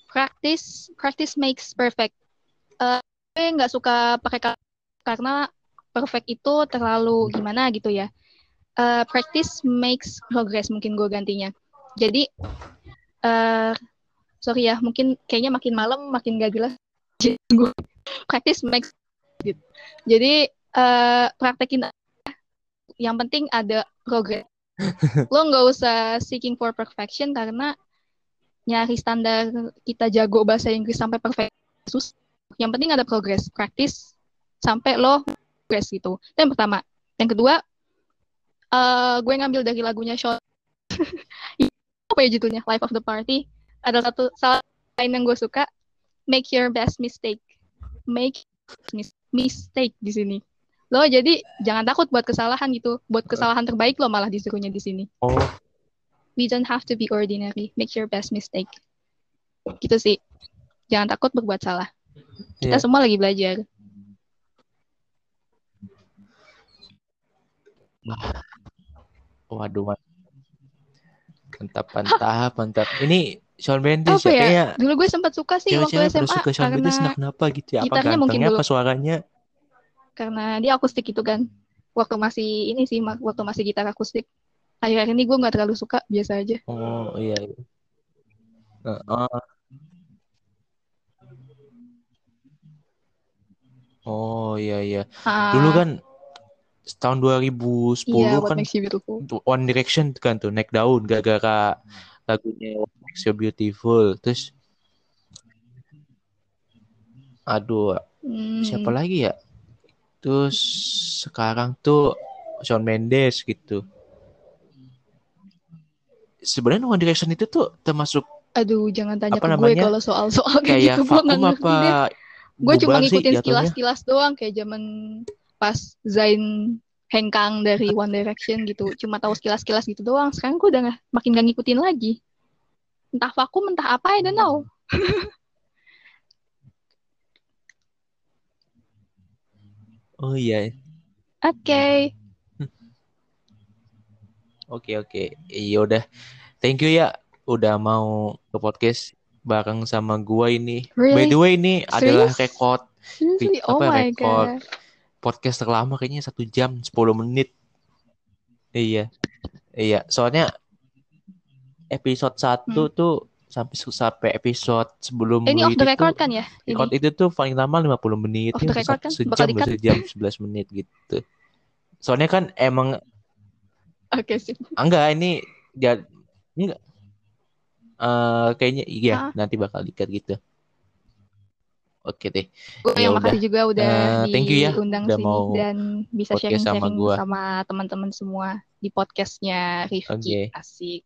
practice practice makes perfect. Eh, gue nggak suka pakai kata karena perfect itu terlalu gimana gitu ya. Eh, practice makes progress mungkin gue gantinya. Jadi eh sorry ya, mungkin kayaknya makin malam makin gak jelas. Jadi gue makes gitu. Jadi eh praktekin yang penting ada progress. Lo nggak usah seeking for perfection karena nyari standar kita jago bahasa Inggris sampai perfect susah. Yang penting ada progress, practice sampai lo progress gitu. Itu yang pertama. Yang kedua, eh gue ngambil dari lagunya Sean. apa ya judulnya? Life of the Party. Ada satu salah lain yang gue suka, make your best mistake. Make mis- mistake di sini. Lo jadi jangan takut buat kesalahan gitu. Buat kesalahan terbaik lo malah disuruhnya di sini. Oh, We don't have to be ordinary. Make your best mistake. Gitu sih. Jangan takut berbuat salah. Kita Iya. semua lagi belajar. waduh, mantap, mantap, mantap. Ini Shawn Mendes Apa ya, ya? Dulu gue sempat suka sih waktu SMA suka Shawn Mendes karena nah kenapa gitu ya? Apa gantengnya, dulu apa suaranya? karena dia akustik gitu kan. waktu masih ini sih waktu masih gitar akustik akhir-akhir ini gue nggak terlalu suka biasa aja Oh iya. iya. Eh, eh. Oh iya iya. Dulu Ah, kan tahun 2010 iya What kan One Direction kan tuh naik daun gara-gara lagunya What Makes You Beautiful. Terus aduh siapa hmm, lagi ya? Terus sekarang tuh Shawn Mendes gitu. Sebenarnya One Direction itu tuh termasuk aduh jangan tanya apa ke gue namanya kalau soal-soal kayak kayak gitu gue nggak ngerti deh gue cuma ngikutin jatuhnya? sekilas-sekilas doang kayak zaman pas Zayn hengkang dari One Direction gitu cuma tahu sekilas-sekilas gitu doang. Sekarang gue udah nggak makin gak ngikutin lagi. Entah vakum entah apa I don't know. Oh iya, oke. Oke oke. Iya udah. Thank you ya udah mau ke podcast bareng sama gua ini. By really? the way ini adalah serius? rekor seriously oh apa my rekor god podcast terlama kayaknya satu jam 10 menit. Iya, iya. Soalnya episode 1 Hmm. tuh sampai sampai episode sebelum Eh, ini off the itu record tuh kan ya ini record itu tuh paling lama 50 menit off the record kan bakal sejam dikat sejam 11 menit gitu. Soalnya kan emang oke sih enggak ini dia enggak eh kayaknya iya ah nanti bakal dikat gitu. Oke deh. gue Ya yang makasih juga udah Eh, thank you ya diundang udah sini mau dan bisa podcast sama gua. sama teman-teman semua di podcastnya. Rifki asik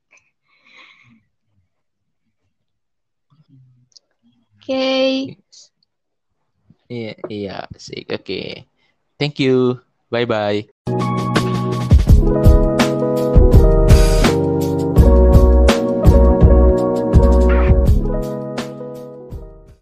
oke Iya, iya, sih. Oke. Thank you. Bye bye.